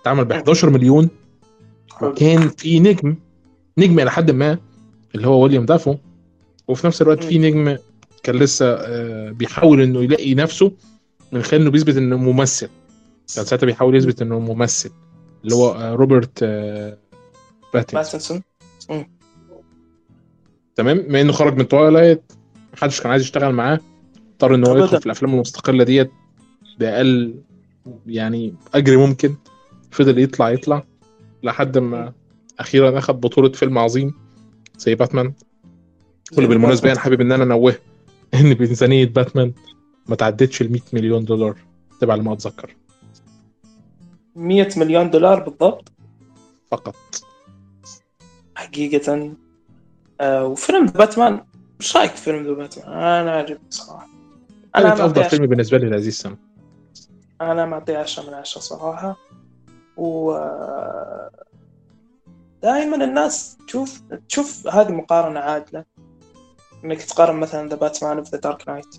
اتعمل ب 11 مليون. وكان في نجم نجم إلى حد ما اللي هو ويليام دافو وفي نفس الوقت في نجم كان لسه آه، بيحاول إنه يلاقي نفسه من خلال انه بيثبت إنه ممثل كان ساعتها بيحاول يثبت إنه ممثل اللي هو آه، روبرت آه، باتنسون. تمام؟ بما إنه خرج من Twilight محدش كان عايز يشتغل معاه. اضطر إن هو. يدخل في الأفلام المستقلة ديت بأقل يعني أجر ممكن. فضل يطلع يطلع لحد ما أخيرا أخذ بطولة فيلم عظيم زي باتمان. واللي بالمناسبة أنا حابب إن أنا أنوه إن ميزانيه باتمان ما تعدتش ال 100 مليون دولار. تبع ما أتذكر. 100 مليون دولار بالضبط. فقط. حقيقة آه وفيلم ذا باتمان. إيش رأيك في فيلم ذا باتمان؟ أنا عجبني صراحة أنا أفضل فيلم بالنسبة لي لهذه السنة أنا معطيه 10 من 10 صراحة. و دائما الناس تشوف تشوف هذه مقارنة عادلة. إنك تقارن مثلا The Batman في The Dark Knight.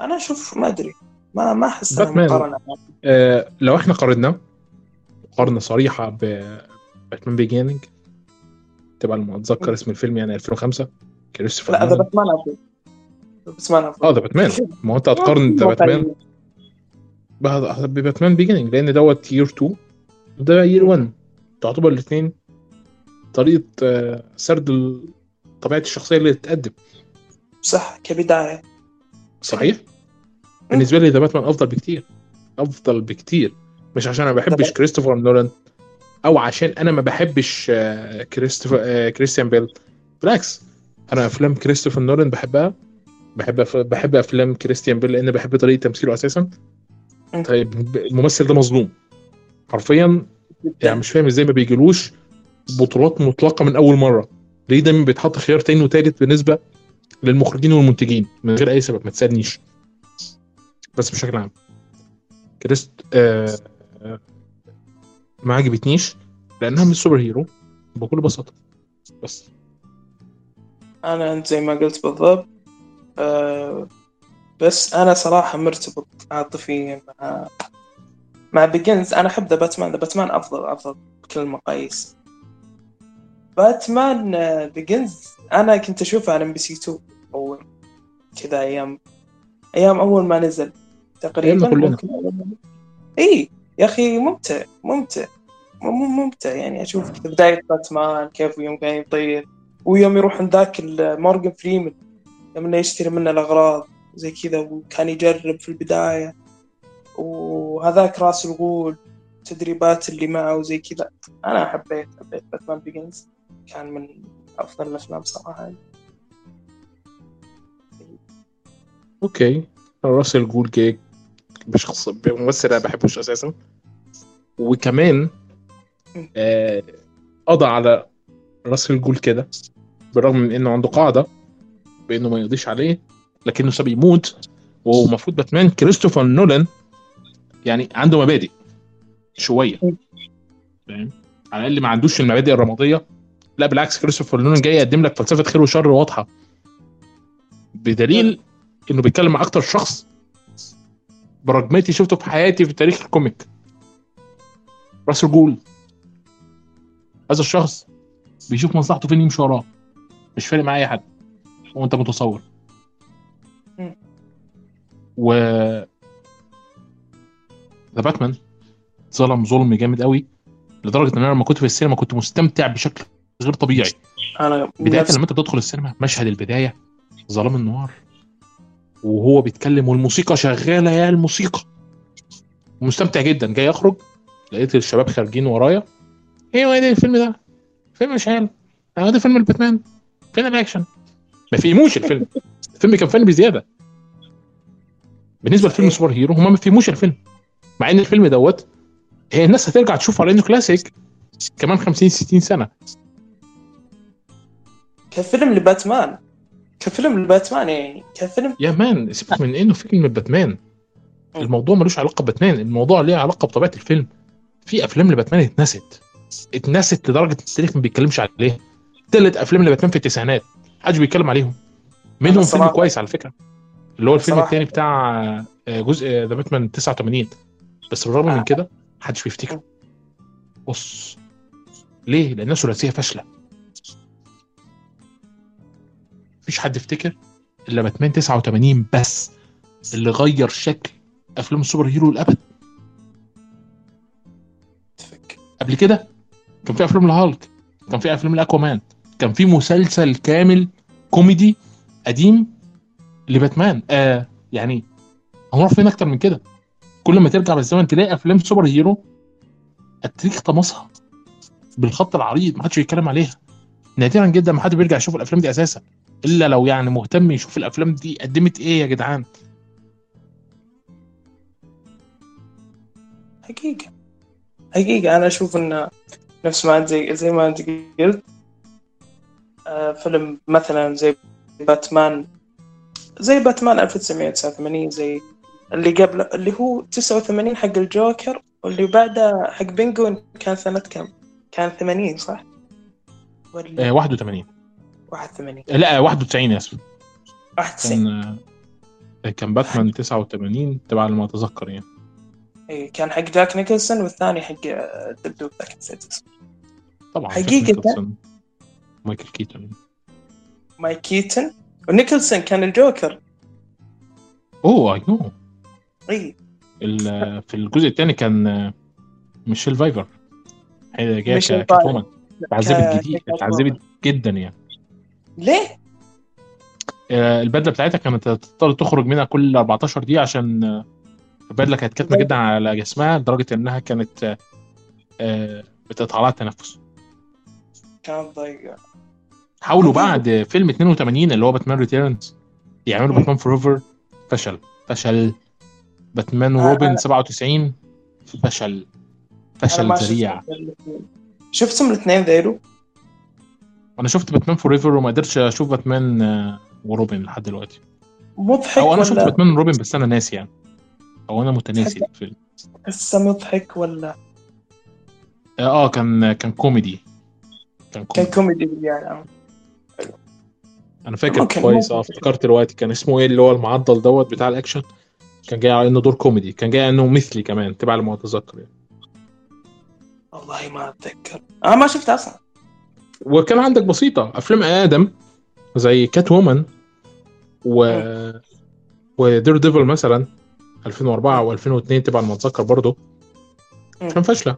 أنا أشوف ما أدري. ما ما أحس عادلة. آه لو إحنا قارنا مقارنه صريحة ب Batman Beginning تبع على ما أتذكر اسم الفيلم يعني 2005 كريستوفر لا ذا نولان. باتمان باتمان آه ده باتمان ما هو أنت هتقارن The Batman ب Batman Beginning لأن دوت year 2 وده year 1 تعتبر الاثنين طريقة آه، سرد طبيعة الشخصية اللي تتقدم صح كبداية. صحيح؟ بالنسبة لي The Batman أفضل بكتير. أفضل بكتير. مش عشان أنا ما بحبش. كريستوفر نولان أو عشان أنا ما بحبش آه، كريستوفر آه، كريستيان بيل. بالعكس أنا أفلام كريستوفر نولان بحبها. بحب أف- بحب أفلام كريستيان بيل لأن بحب طريقة تمثيله أساسا. طيب الممثل ده مظلوم. حرفيا يعني مش فاهم إزاي ما بيجيلوش بطولات مطلقة من أول مرة. ليه دايما بيتحط خيار تاني وتالت بالنسبة للمخرجين والمنتجين من غير أي سبب؟ ما تسألنيش. بس بشكل عام. كريست آه آه، ما عجبتنيش لأنها مش superhero بكل بساطة. بس. أنا زي ما قلت بالضبط أه بس أنا صراحة مرتبط عاطفيا مع مع Begins أنا أحب The Batman The Batman أفضل أفضل بكل المقاييس Batman Begins أنا كنت أشوفه على ام بي سي 2 أول كذا أيام أيام أول ما نزل. تقريبا. ممكن اي يا أخي ممتع ممتع ممتع يعني. أشوف بداية باتمان كيف يوم كان يطير ويوم يروح عند ذاك مورغان فريمان يوم إنه يشتري منه الأغراض زي كذا وكان يجرب في البداية. وهذاك راس الغول التدريبات اللي معه وزي كذا. أنا حبيت حبيت Batman Begins. كان من أفضل الأفلام يعني. Okay. Ra's al Ghul جاي بشخص بممثل أنا بحبوش أساسا. وكمان آه قضى على راسل جول كده بالرغم من إنه عنده قاعدة بإنه ما يقضيش عليه لكنه ساب يموت. ومفروض باتمان كريستوفر نولان يعني عنده مبادئ شوية. فاهم؟ على الأقل ما عندوش المبادئ الرمادية. لا بالعكس كريستوفر نولان جاي يقدم لك فلسفة خير وشر واضحة. بدليل إنه بيتكلم مع أكتر شخص براجماتي شفته في حياتي في تاريخ ال comic. Ra's al Ghul. هذا الشخص بيشوف مصلحته فين يمشي وراه. مش فارق معاه أي حد. وانت متصور. و The Batman ظلم ظلم جامد قوي لدرجة إن أنا لما كنت في السينما كنت مستمتع بشكل غير طبيعي. أنا بداية لما أنت بتدخل السينما مشهد البداية ظلام النهار وهو بيتكلم والموسيقى شغالة يا الموسيقى. مستمتع جدا. جاي اخرج لقيت الشباب خارجين ورايا. إيه هو ده الفيلم ده؟ فيلم مش حلو ده فيلم الباتمان. فين الاكشن ما فهموش الفيلم. الفيلم كان فن بزيادة. بالنسبة لفيلم. superhero هم ما فهموش الفيلم. مع إن الفيلم دوت هي الناس هترجع تشوفه على إنه كلاسيك. كمان 50 60 سنة. كفيلم لباتمان. كفيلم لباتمان يعني كفيلم يا man سيبك من إنه فيلم باتمان. الموضوع ملوش علاقة بباتمان الموضوع ليه علاقة بطبيعة الفيلم. في أفلام لباتمان اتنست. اتنست لدرجة التاريخ ما بيتكلمش عليها. تلت أفلام لباتمان في التسعينات. محدش بيتكلم عليهم. منهم فيلم كويس على فكرة. اللي هو الفيلم الثاني بتاع آه، جزء The Batman 89 بس بالرغم من آه. كده محدش بيفتكره. بص ليه؟ لأنها ثلاثية فاشلة. مفيش حد يفتكر إلا باتمان 89 بس اللي غير شكل أفلام ال superhero للأبد. قبل كده كان في أفلام الهالك كان في أفلام الاكوامان كان في مسلسل كامل كوميدي قديم لباتمان. آه يعني هنروح فين أكتر من كده؟ كل ما ترجع بالزمن تلاقي أفلام superhero التاريخ طمسها بالخط العريض ما حدش بيتكلم عليها. نادرا جدا ما حد بيرجع يشوف الأفلام دي أساسا. إلا لو يعني مهتم يشوف الأفلام دي قدمت إيه يا جدعان حقيقة حقيقة أنا أشوف إنه نفس ما أنت زي, زي ما أنت قلت آه فيلم مثلا زي باتمان زي باتمان 1989 زي اللي قبل اللي هو 89 حق الجوكر واللي بعده حق بينجوين كان سنة كم؟ كان 80 صح؟ ولا آه 81 81 آه، لا 91 اسف 91 كان آه، كان باتمان 89 تبع ما اتذكر يعني. إيه كان حق جاك نيكلسون والثاني حق آه، الدبدوب ذاك نسيت اسمه طبعا حقيقة. مايكل كيتون. مايك كيتن ونيكلسون كان الجوكر. Oh I know I في الجزء الثاني كان آه، ميشيل فايفر. هي جاية Catwoman اتعذبت ك- جديد. اتعذبت جدا يعني. ليه؟ آه، البدلة بتاعتها كانت تضطر تخرج منها كل 14 دقيقة عشان آه، البدلة كانت كاتمة جدا على جسمها لدرجة إنها كانت آه، بتقطع لها التنفس كان ضيق حاولوا. بعد فيلم 82 اللي هو Batman Returns يعملوا. Batman Forever فشل فشل Batman and Robin 97 فشل فشل ذريع. شفتهم الاثنين ذيلو أنا شفت Batman Forever وما قدرتش أشوف باتمان آه، وروبن لحد دلوقتي. مضحك أو أنا شفت باتمان وروبن بس أنا ناسي يعني. أو أنا متناسي. الفيلم لسه مضحك ولا؟ آه آه، كان كان كوميدي. كان كان كوميدي. كوميدي يعني أنا فاكر ممكن- كويس آه. افتكرت دلوقتي كان اسمه إيه اللي هو المعضل دوت بتاع الأكشن؟ كان جاي على إنه دور كوميدي. كان جاي على إنه مثلي كمان تبع لما اتذكر يعني. والله ما أتذكر. أنا ما شفت أصلا. وكان عندك بسيطة. أفلام آدم زي Catwoman و و Daredevil مثلا 2004 و2002 تبع لما اتذكر برضه مم. كان فاشلة.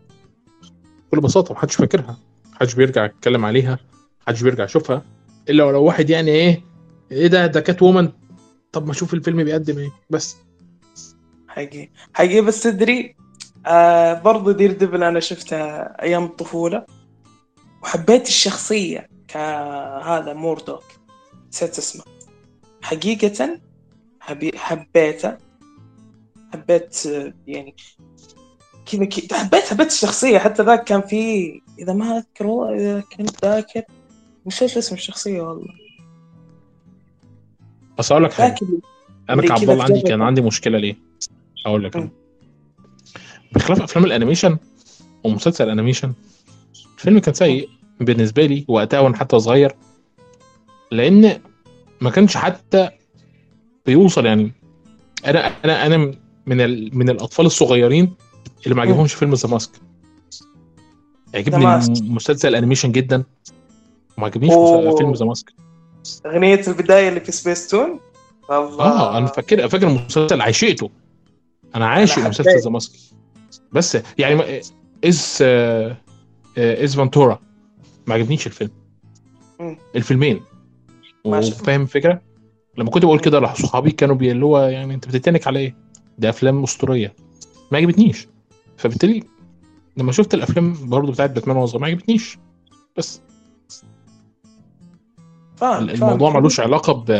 بكل بساطة محدش فاكرها. محدش بيرجع يتكلم عليها. محدش بيرجع يشوفها. إلا لو واحد يعني إيه إيه ده؟ ده Catwoman طب ما أشوف الفيلم بيقدم إيه؟ بس. حقيقي. حقيقي. بس تدري آه برضو Daredevil أنا شفتها أيام الطفولة. وحبيت الشخصية كهذا موردوك نسيت اسمه. حقيقة حبي حبيته. حبيت يعني كذا كذا حبيت حبيت الشخصية. حتى ذاك كان في إذا ما أذكر والله إذا كنت ذاكر إيش اسم الشخصية والله. بس أقول لك أنا اللي كعبد الله عندي كان. عندي مشكلة ليه؟ أقول لك. أنا. بخلاف أفلام ال animation ومسلسل ال animation الفيلم كان سيء بالنسبة لي وقتها وأنا حتى صغير لأن ما كانش حتى بيوصل يعني أنا أنا أنا من ال... من الأطفال الصغيرين اللي ما عجبهمش فيلم The Mask عجبني. مسلسل ال animation جدا وما عجبنيش. فيلم The Mask أغنية البداية اللي في سبيس تون الله آه أنا فاكر فاكر المسلسل عشقته أنا عاشق مسلسل. The Mask بس يعني ما- Ace آه، Ace Ventura. ما عجبنيش الفيلم. مم. الفيلمين. وفاهم الفكرة؟ لما كنت بقول كده لصحابي كانوا بي- اللي هو يعني أنت بتتنك على إيه؟ ده أفلام أسطورية. ما عجبتنيش. فبالتالي لما شفت الأفلام برضه بتاعت باتمان وهو صغير ما عجبتنيش. بس. فاهم الموضوع فاهم. ملوش علاقة ب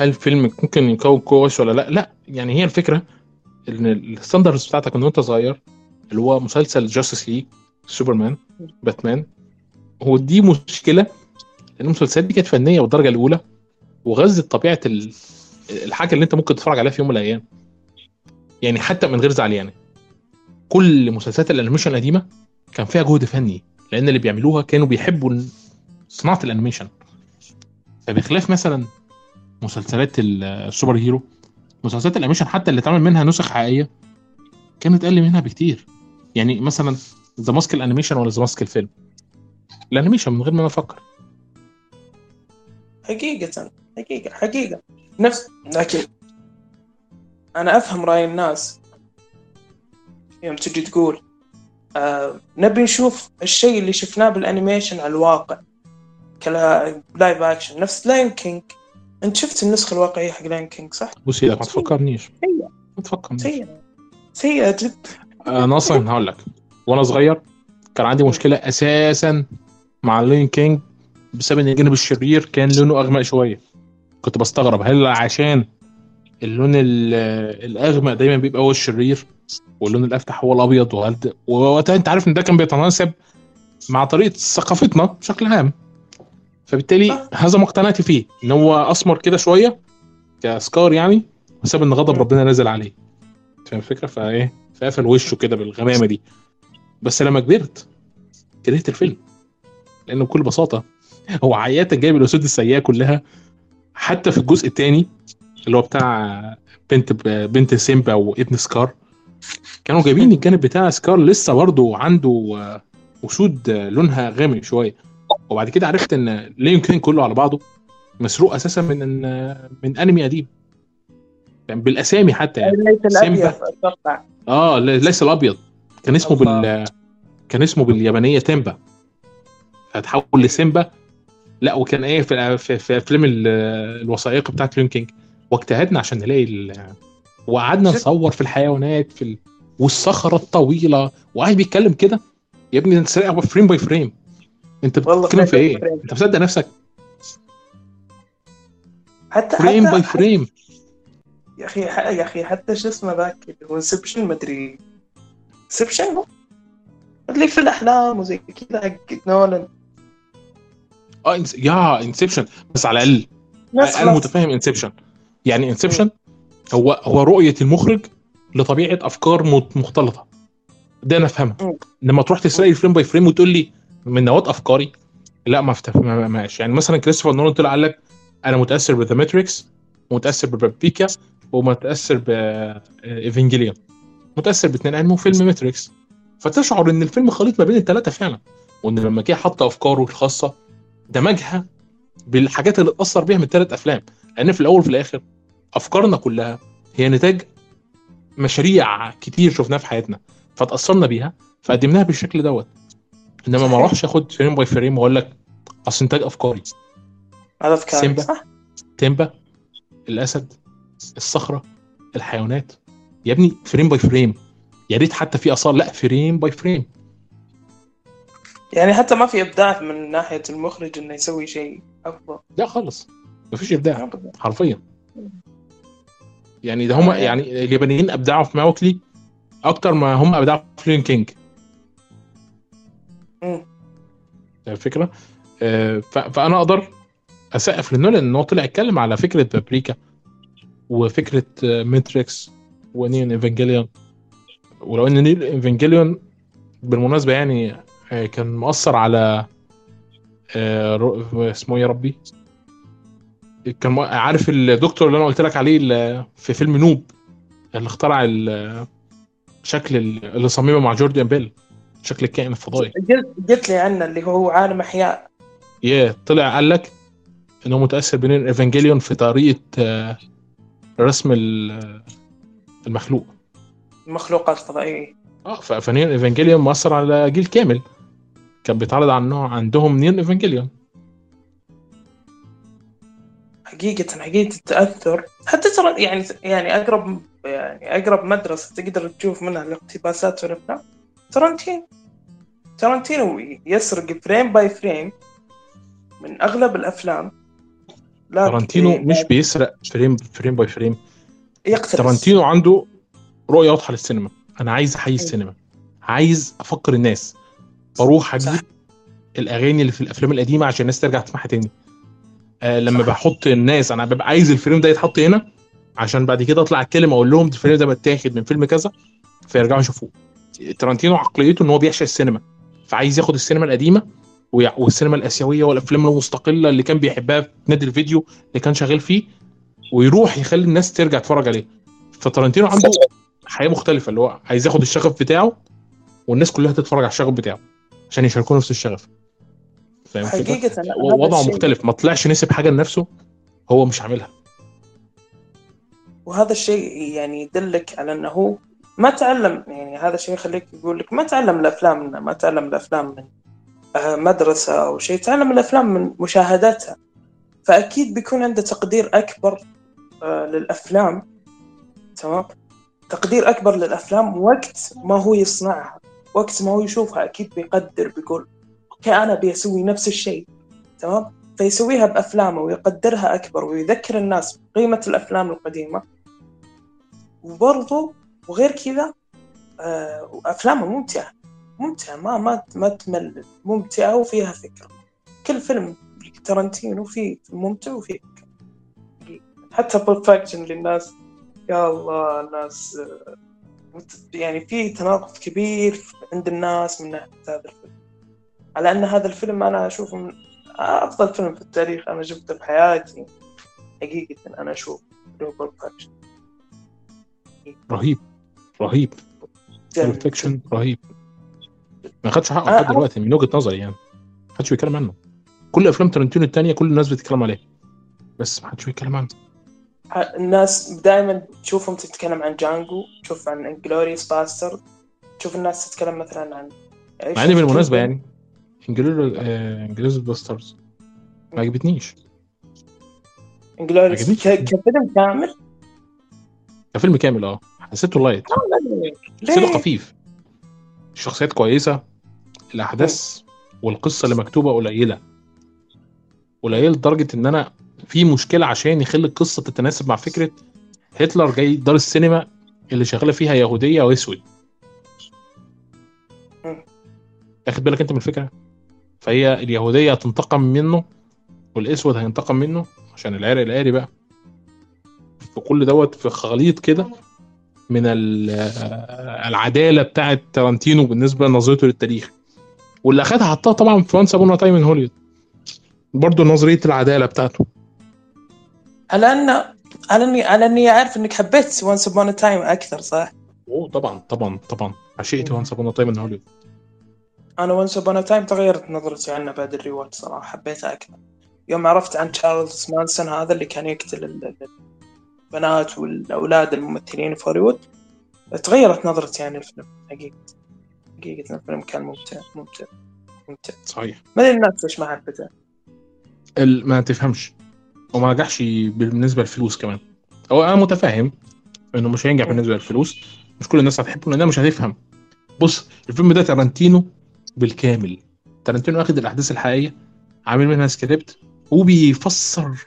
هل الفيلم ممكن يكون كويس ولا لا؟ لا. يعني هي الفكرة إن ال standards بتاعتك من وأنت صغير اللي هو مسلسل Justice League سوبرمان باتمان. هو دي مشكلة لأن المسلسلات دي كانت فنية بالدرجه الأولى وغزت طبيعة ال- الحاجة اللي أنت ممكن تتفرج عليها في يوم من الأيام. يعني حتى من غير زعل يعني كل مسلسلات ال animation القديمة كان فيها جهد فني لأن اللي بيعملوها كانوا بيحبوا صناعة ال animation. فبخلاف مثلا مسلسلات ال superhero مسلسلات ال animation حتى اللي اتعمل منها نسخ حقيقية كانت أقل منها بكتير. يعني مثلا The Mask ال animation ولا The Mask الفيلم ال animation من غير ما أنا أفكر حقيقة حقيقة حقيقة نفس لكن أنا أفهم رأي الناس يوم تجي تقول آه نبي نشوف الشيء اللي شفناه بال animation على الواقع ك live action نفس Lion King أنت شفت النسخة الواقعية حق Lion King صح؟ أبوس إيدك ما تفكرنيش سيئة ما تفكرنيش سيئة سيئة جدا أنا أصلا هقول لك وأنا صغير كان عندي مشكلة أساسا مع Lion King بسبب إن الجانب الشرير كان لونه أغمق شوية. كنت بستغرب هل عشان اللون ال- الأغمق دايما بيبقى هو الشرير واللون الأفتح هو الأبيض؟ وهل ده- ووقتها أنت عارف إن ده كان بيتناسب مع طريقة ثقافتنا بشكل عام. فبالتالي. هذا ما اقتنعت فيه إن هو أسمر كده شوية كسكار يعني بسبب إن غضب. ربنا نزل عليه. فاهم الفكرة؟ فإيه فقفل وشه كده بالغمامة دي. بس لما كبرت كرهت الفيلم. لأنه بكل بساطة هو عياتا جايب الأسود السيئة كلها حتى في الجزء الثاني اللي هو بتاع بنت بنت سيمبا وابن سكار كانوا جايبين الجانب بتاع سكار لسه برضه عنده أسود لونها غامق شوية. وبعد كده عرفت إن ليون كين كله على بعضه. مسروق أساسا من من أنمي قديم. يعني بالأسامي حتى يعني. ليس. أتوقع. آه ليس الأبيض. كان اسمه. بال كان اسمه باليابانية تيمبا هتحول لسيمبا. لا وكان إيه في في, أفلام ال- الوثائقي بتاعت Lion King واجتهدنا عشان نلاقي ال... وقعدنا؟ نصور في الحيوانات في ال... والصخرة الطويلة. وقاعد بيتكلم كده. يا ابني انت سارق frame by frame انت بتتكلم في إيه؟ frame. انت مصدق نفسك؟ حتى frame حتى by frame يا أخي يا أخي حتى شو اسمه ذاك؟ اللي هو Inception ما ادري Inception هو. اللي في الأحلام وزي كذا حق نولان آه إنس... يا Inception بس على الأقل. أنا متفاهم Inception يعني Inception هو هو رؤية المخرج لطبيعة أفكار مختلطة. ده أنا أفهمها. لما تروح تسرق لي frame by frame وتقول لي من نواة أفكاري لا ما ماشي. يعني مثلا كريستوفر نولان طلع قال لك أنا متأثر ب The Matrix ومتاثر ببابيكا ومتأثر ب Evangelion متأثر باثنين علمه فيلم Matrix فتشعر إن الفيلم خليط ما بين الثلاثه فعلا. وإن لما جه حط أفكاره الخاصة دمجها بالحاجات اللي اتاثر بيها من الثلاث أفلام. لأن في الأول وفي الآخر أفكارنا كلها هي نتاج مشاريع كتير شفناها في حياتنا فتأثرنا بيها فقدمناها بالشكل دوت. إنما ما. اروحش اخد frame by frame واقول لك أصل إنتاج أفكاري. هذا سيمبا. سيمبا الأسد الصخرة الحيوانات. يا ابني frame by frame. يا ريت حتى في اثار لا frame by frame. يعني حتى ما في إبداع من ناحية المخرج إنه يسوي شيء أفضل. لا خالص. مفيش إبداع. حرفيا. يعني ده هم آه. يعني اليابانيين أبدعوا في ماوكلي أكتر ما هم أبدعوا في Lion King. الفكرة؟ آه، فأنا أقدر أسقف لنولان إن هو طلع يتكلم على فكرة بابريكا وفكرة آه، ماتريكس ونيون ايفانجيليون ولو إن نيون ايفانجيليون بالمناسبة يعني آه، كان مؤثر على آه، اسمه إيه يا ربي؟ كان عارف الدكتور اللي أنا قلت لك عليه في فيلم نوب اللي اخترع شكل ال- اللي صممه مع جوردن بيل شكل الكائن الفضائي. قلت لي عنه اللي هو عالم أحياء. يا طلع قال لك ان هو متأثر بنيون ايفانجيليون في طريقة آه، رسم المخلوق. المخلوقات الفضائية. آه فنيون إيفانجيليون مؤثر على جيل كامل. كان بيتعرض عنه عندهم نيون إيفانجيليون. حقيقة حقيقة التأثر. حتى ترى يعني يعني أقرب يعني أقرب مدرسة تقدر تشوف منها الاقتباسات في الأفلام ترنتينو ترنتينو يسرق frame by frame من أغلب الأفلام. لكن تارانتينو مش بيسرق frame frame by frame. يقتبس. تارانتينو عنده رؤية واضحة للسينما. أنا عايز أحيي السينما. عايز أفكر الناس. بروح صح. أجيب الأغاني اللي في الأفلام القديمة عشان الناس ترجع تسمعها تاني. آه لما صح. بحط الناس أنا ببقى عايز الفيلم ده يتحط هنا عشان بعد كده أطلع أتكلم أقول لهم الفيلم ده متاخد من فيلم كذا فيرجعوا يشوفوه. تارانتينو عقليته إن هو بيعشق السينما. فعايز ياخد السينما القديمة والسينما الآسيوية والأفلام المستقلة اللي كان بيحبها في نادي الفيديو اللي كان شغال فيه ويروح يخلي الناس ترجع تتفرج عليه. فتارانتينو عنده حياة مختلفة اللي هو عايز ياخد الشغف بتاعه والناس كلها تتفرج على الشغف بتاعه عشان يشاركوا نفس الشغف. فاهم؟ حقيقة وضعه مختلف. ما طلعش نسب حاجة لنفسه هو مش عاملها. وهذا الشيء يعني يدلك على أنه هو ما تعلم يعني هذا الشيء يخليك يقول لك ما تعلم الأفلام من ما تعلم الأفلام من آه، مدرسة أو شيء تعلم الأفلام من مشاهداتها. فأكيد بيكون عنده تقدير أكبر للأفلام تمام؟ تقدير أكبر للأفلام وقت ما هو يصنعها وقت ما هو يشوفها أكيد بيقدر بيقول أوكي أنا بيسوي نفس الشيء تمام؟ فيسويها بأفلامه ويقدرها أكبر ويذكر الناس بقيمة الأفلام القديمة. وبرضه وغير كذا آه، افلامه ممتعة ممتعة ما ما ما تمل ممتعة وفيها فكرة. كل فيلم ترنتينو فيه ممتع وفيه حتى perfection للناس. يا الله الناس يعني في تناقض كبير عند الناس من ناحية هذا الفيلم. على أن هذا الفيلم أنا أشوفه من أفضل فيلم في التاريخ أنا شفته في حياتي. حقيقه أنا أشوف اللي هو perfection رهيب رهيب. perfection رهيب. ما خدش حقه لحد. دلوقتي من وجهة نظري يعني. ما حدش بيتكلم عنه. كل أفلام تارانتينو الثانية كل الناس بتتكلم عليها. بس ما حدش بيتكلم عنه الناس دائما تشوفهم تتكلم عن Django تشوف عن Inglourious Basterds تشوف الناس تتكلم مثلا عن مع ان بالمناسبة يعني Inglourious Basterds ما عجبتنيش. Inglourious. كفيلم كامل؟ كفيلم كامل آه. حسيته light حسيته؟ خفيف. الشخصيات كويسة الأحداث والقصة اللي مكتوبة قليلة. قليله لدرجه إن أنا في مشكلة عشان يخلي القصة تتناسب مع فكرة هتلر جاي دار السينما اللي شغالة فيها يهوديه واسود. اخد بالك أنت من الفكرة؟ فهي اليهودية هتنتقم منه والأسود هينتقم منه عشان العرق الآري بقى. فكل دوت في خليط كده من ال- العدالة بتاعت تارانتينو بالنسبة لنظرته للتاريخ. واللي أخدها حطها طبعا في Once Upon a Time in Hollywood برضه نظرية العدالة بتاعته. على ان على اني على أني أعرف إنك حبيت Once Upon a Time أكثر صح؟ أوه طبعا طبعا طبعا. عشقت Once Upon a Time in Hollywood أنا Once Upon a Time تغيرت نظرتي عنه بعد ال rewatch صراحة حبيته أكثر. يوم عرفت عن تشارلز مانسون هذا اللي كان يقتل ال- ال- البنات والأولاد الممثلين في هوليوود تغيرت نظرتي عن الفيلم. حقيقة حقيقة الفيلم كان ممتع ممتع ممتع. صحيح. ما أدري الناس ليش ما حبته. ما تفهمش. وما نجحش بالنسبة للفلوس كمان. هو أنا متفاهم إنه مش هينجح بالنسبة للفلوس. مش كل الناس هتحبه لأنها مش هتفهم. بص الفيلم ده تارانتينو بالكامل. تارانتينو واخد الأحداث الحقيقية عامل منها سكريبت وبيفسر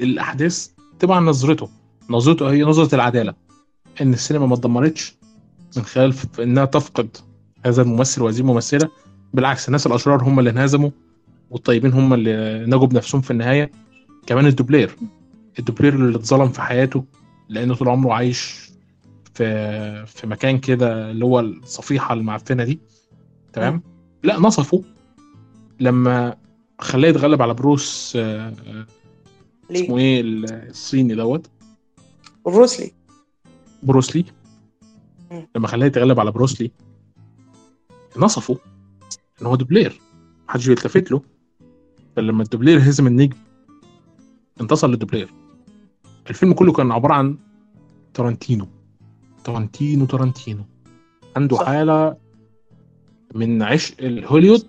الأحداث طبعا نظرته. نظرته هي نظرة العدالة. إن السينما ما اتدمرتش من خلال إنها تفقد هذا الممثل وهذه الممثلة. بالعكس الناس الأشرار هم اللي انهزموا والطيبين هم اللي نجوا بنفسهم في النهاية. كمان الدوبلير الدوبلير اللي اتظلم في حياته لأنه طول عمره عايش في في مكان كده اللي هو الصفيحة المعفنة دي. تمام؟ لا نصفه. لما خلاه يتغلب على بروس آه، آه، اسمه إيه؟ الصيني دوت. بروسلي بروسلي. لما خلاه يتغلب على بروسلي نصفه. إن هو دوبلير محدش بيلتفت له. فلما الدوبلير هزم النجم انتصر للدوبلير الفيلم كله كان عبارة عن تارانتينو. تارانتينو تارانتينو. عنده صح. حالة من عشق الهوليود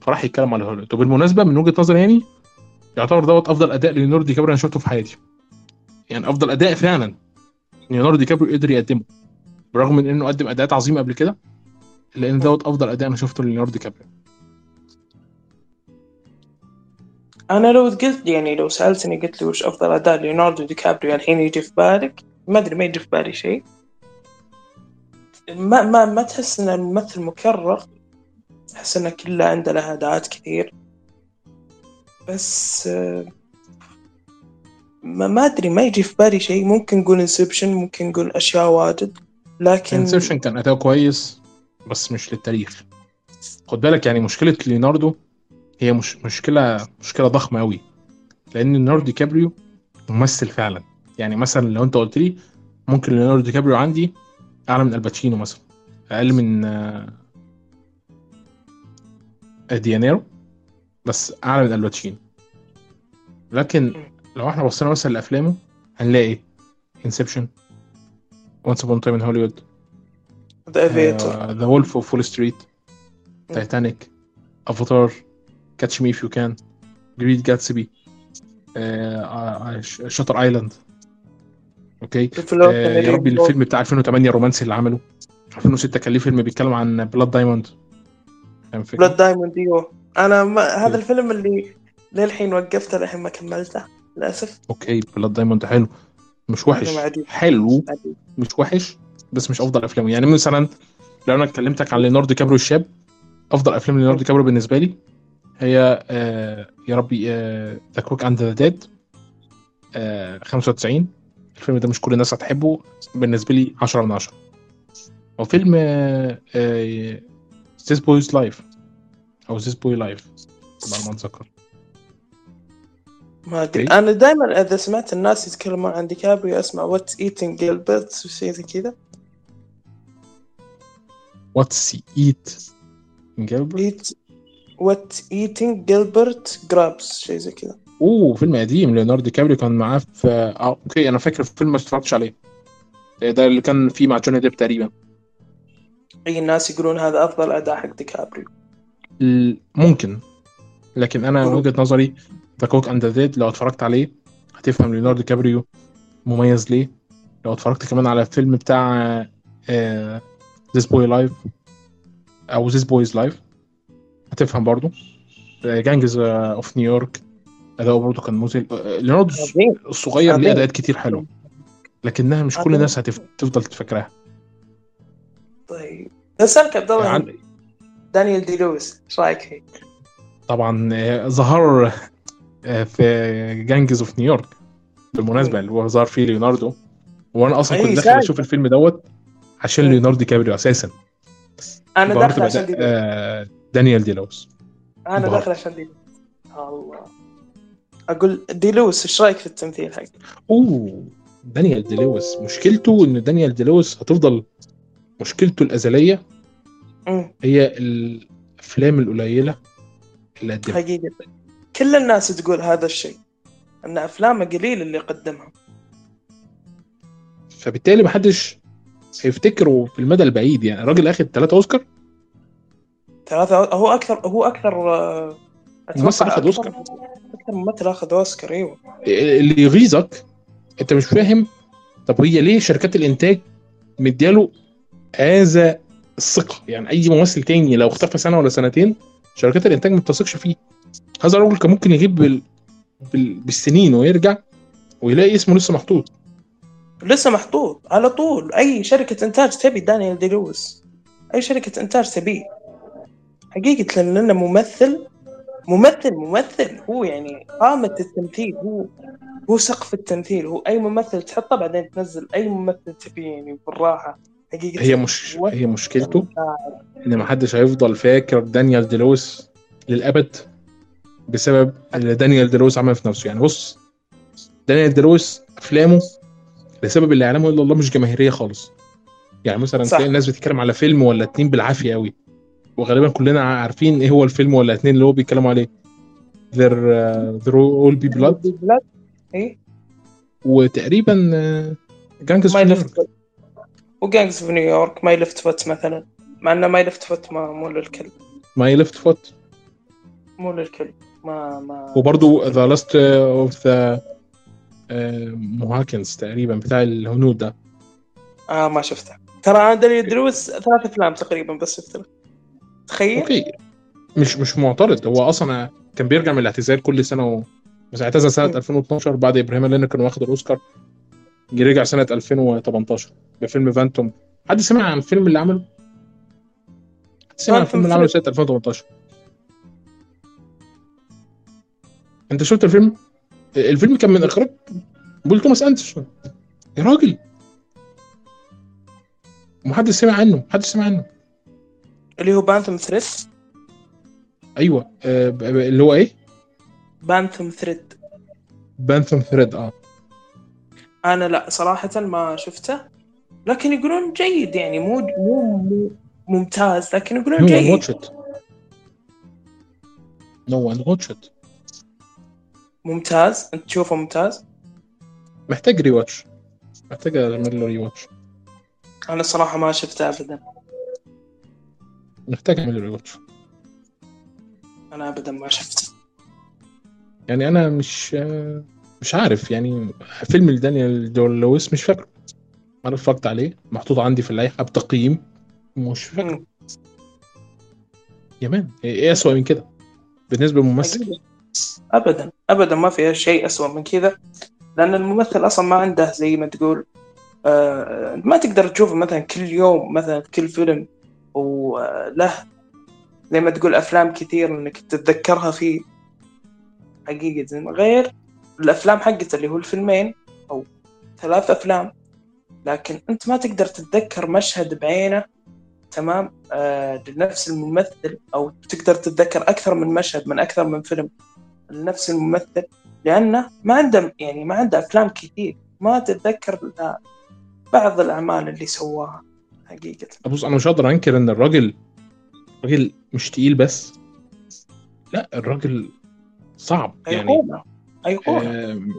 فراح يتكلم على الهوليود وبالمناسبه من وجهة نظري يعني يعتبر دوت أفضل أداء ليوناردو دي كابريو أنا شفته في حياتي. يعني أفضل أداء فعلا ليوناردو دي كابريو قدر يقدمه. برغم من إنه قدم أداءات عظيمة قبل كده لأن دوت أفضل أداء أنا شفته ليوناردو دي كابريو أنا لو قلت يعني لو سألتني قلت لي وش أفضل أداء ليوناردو دي كابريو الحين يجي في بالك؟ ما أدري ما يجي في بالي شيء. ما ما ما تحس إن الممثل مكرر؟ تحس انه كله عنده له أداءات كثير. بس ما ما أدري ما يجي في بالي شيء. ممكن نقول Inception ممكن نقول أشياء واجد لكن Inception كان اداؤه كويس بس مش للتاريخ. خد بالك يعني مشكلة ليوناردو هي مش مشكلة مشكلة ضخمة قوي لأن ليوناردو دي كابريو ممثل فعلا. يعني مثلا لو أنت قلت لي ممكن ليوناردو دي كابريو عندي أعلى من آل باتشينو مثلا أقل من آه، دي نيرو بس أعلى من آل باتشينو. لكن لو إحنا بصينا مثلا لأفلامه هنلاقي Inception Once Upon a Time in Hollywood The Aviator The Wolf of Wall Street Titanic Avatar Catch Me If You Can Great Gatsby Shutter Island. أوكي؟ آه، يا ربي الفيلم بتاع 2008 الرومانسي اللي عمله. 2006 كان ليه فيلم بيتكلم عن Blood Diamond؟ Blood Diamond أيوه. أنا ما هذا الفيلم اللي للحين وقفته للحين ما كملته للأسف. أوكي Blood Diamond حلو. مش وحش. حلو. مش وحش بس مش أفضل أفلامه. يعني مثلا لو أنا كلمتك عن ليوناردو كابريو الشاب أفضل أفلام ليوناردو كابريو بالنسبة لي. هي آه يا ربي The Quick and the Dead 95 الفيلم ده مش كل الناس هتحبه بالنسبة لي 10 من 10 وفيلم This Boy's Life أو This Boy Life طبعا ما أتذكر. ما أدري. أنا دائما إذا سمعت الناس يتكلمون عن ديكابريو أسمع What's Eating Gilbert وشيء زي كذا. What's Eat Gilbert What Eating Gilbert Grape شيء زي كذا. أوه فيلم قديم. ليوناردو دي كابريو كان معاه في آه أوكي أنا فاكر الفيلم ما اتفرجتش عليه. ده اللي كان فيه مع جوني ديب تقريبا. أي الناس يقولون هذا أفضل أداء حق ديكابريو ال- ممكن. لكن أنا من. وجهة نظري The Quick and the لو اتفرجت عليه هتفهم ليوناردو كابريو مميز ليه. لو اتفرجت كمان على الفيلم بتاع This Boy Life أو This Boy's Life هتفهم برضو Gangs of New York أداؤه برضو كان مذهل آه، ليوناردو الصغير ليه. أداءات كتير حلوة لكنها مش كل. الناس هتفضل تفكرها طيب اسالك عبد الله عن... دانيال دي لويس إيش رأيك فيه؟ طبعا آه، ظهر آه، في Gangs of New York بالمناسبة اللي هو ظهر فيه ليوناردو وأنا أصلا أي كنت داخل. أشوف الفيلم دوت عشان. ليوناردو كابريو أساسا أنا داخل عشان دي آه، دانيال دي لويس أنا. داخل عشان دي الله. أقول دي لويس إيش رأيك في التمثيل حقه؟ أوه دانيال دي لويس مشكلته إن دانيال دي لويس هتفضل مشكلته الأزلية هي الأفلام القليلة اللي قدمها. حقيقة. كل الناس تقول هذا الشيء إن أفلامه قليل اللي قدمها. فبالتالي محدش هيفتكره في المدى البعيد. يعني الراجل اخد ثلاثة أوسكار؟ ثلاثة هو أكثر هو أكثر آه، ممثل أخذ أكثر- أوسكار. أكثر ممثل أخذ أوسكار أيوه. اللي يغيظك أنت مش فاهم طب هي ليه شركات الإنتاج مدياله هذا الثقة؟ يعني أي ممثل تاني لو اختفى سنة ولا سنتين شركات الإنتاج ما بتثقش فيه. هذا الراجل كان ممكن يغيب بال... بال... بالسنين ويرجع ويلاقي اسمه لسه محطوط. لسه محطوط على طول. أي شركة إنتاج تبي؟ دانيال دي لويس. أي شركة إنتاج تبيه حقيقة لأنه ممثل ممثل ممثل. هو يعني قامة التمثيل هو هو سقف التمثيل. هو أي ممثل تحطه بعدين تنزل. أي ممثل تبيه يعني بالراحة. حقيقة هي مش هي مشكلته إن ما حدش هيفضل فاكر دانيال دي لويس للأبد بسبب اللي دانيال دي لويس عمله في نفسه. يعني بص دانيال دي لويس أفلامه لسبب اللي يعلمه الا الله مش جماهيرية خالص. يعني مثلا. تلاقي الناس بتتكلم على فيلم ولا اتنين بالعافية قوي وغالبا كلنا عارفين إيه هو الفيلم ولا اتنين اللي هو بيتكلموا عليه. There uh, there will be blood. Blood أي وتقريبا Gangs My Left و Gangs في نيويورك My Left Foot مثلا. مع إنه My Left Foot ما مو للكل. My Left Foot مو للكل. ما ما وبرضه The Last of the Mohicans تقريبا بتاع الهنود ده. آه ما شفته. ترى أنا دانيال دي لويس ثلاث أفلام تقريبا بس شفت له تخيل؟ أوكي. مش مش معترض. هو أصلا كان بيرجع من الاعتزال كل سنة و... بس اعتزل سنة م. 2012 بعد إبراهيم لينكولن واخد الأوسكار رجع سنة 2018 بفيلم فانتوم. حد سمع عن الفيلم اللي عمله؟ حد سمع عن الفيلم اللي عمله سنة 2018 أنت شفت الفيلم؟ الفيلم كان من إخراج بول توماس أندرسون. يا راجل. محدش سمع عنه. محدش سمع عنه. اللي هو بانثم ثريد أيوه آه اللي هو إيه؟ Phantom Thread Phantom Thread آه. أنا لا صراحة ما شفته. لكن يقولون جيد يعني مو مو ممتاز لكن يقولون No جيد. watch it. No one watch it. ممتاز. أنت تشوفه ممتاز؟ محتاج rewatch محتاج أعمل له rewatch أنا الصراحة ما شفته ابدا. محتاج اعمل له ري واتش أنا ابدا ما شفته. يعني أنا مش مش عارف يعني فيلم لدانيال دول لويس مش فاكره. أنا اتفرجت عليه محطوط عندي في اللائحة بتقييم. مش فاكره. يا مان إيه أسوأ من كده؟ بالنسبة للممثل. ابدا ابدا ما في شيء اسوء من كذا. لأن الممثل أصلا ما عنده زي ما تقول آه ما تقدر تشوفه مثلا كل يوم مثلا كل فيلم. وله زي ما تقول أفلام كثير إنك تتذكرها فيه حقيقة غير الأفلام حقته اللي هو الفيلمين أو ثلاث أفلام لكن أنت ما تقدر تتذكر مشهد بعينه تمام؟ آه لنفس الممثل أو تقدر تتذكر أكثر من مشهد من أكثر من فيلم لنفس الممثل لأنه ما عنده يعني ما عنده أفلام كثير ما تتذكر بعض الأعمال اللي سواها. حقيقة. بص أنا مش هقدر أنكر إن الراجل راجل مش تقيل بس. لا الراجل صعب يعني. أيقونة. أيقونة. آم،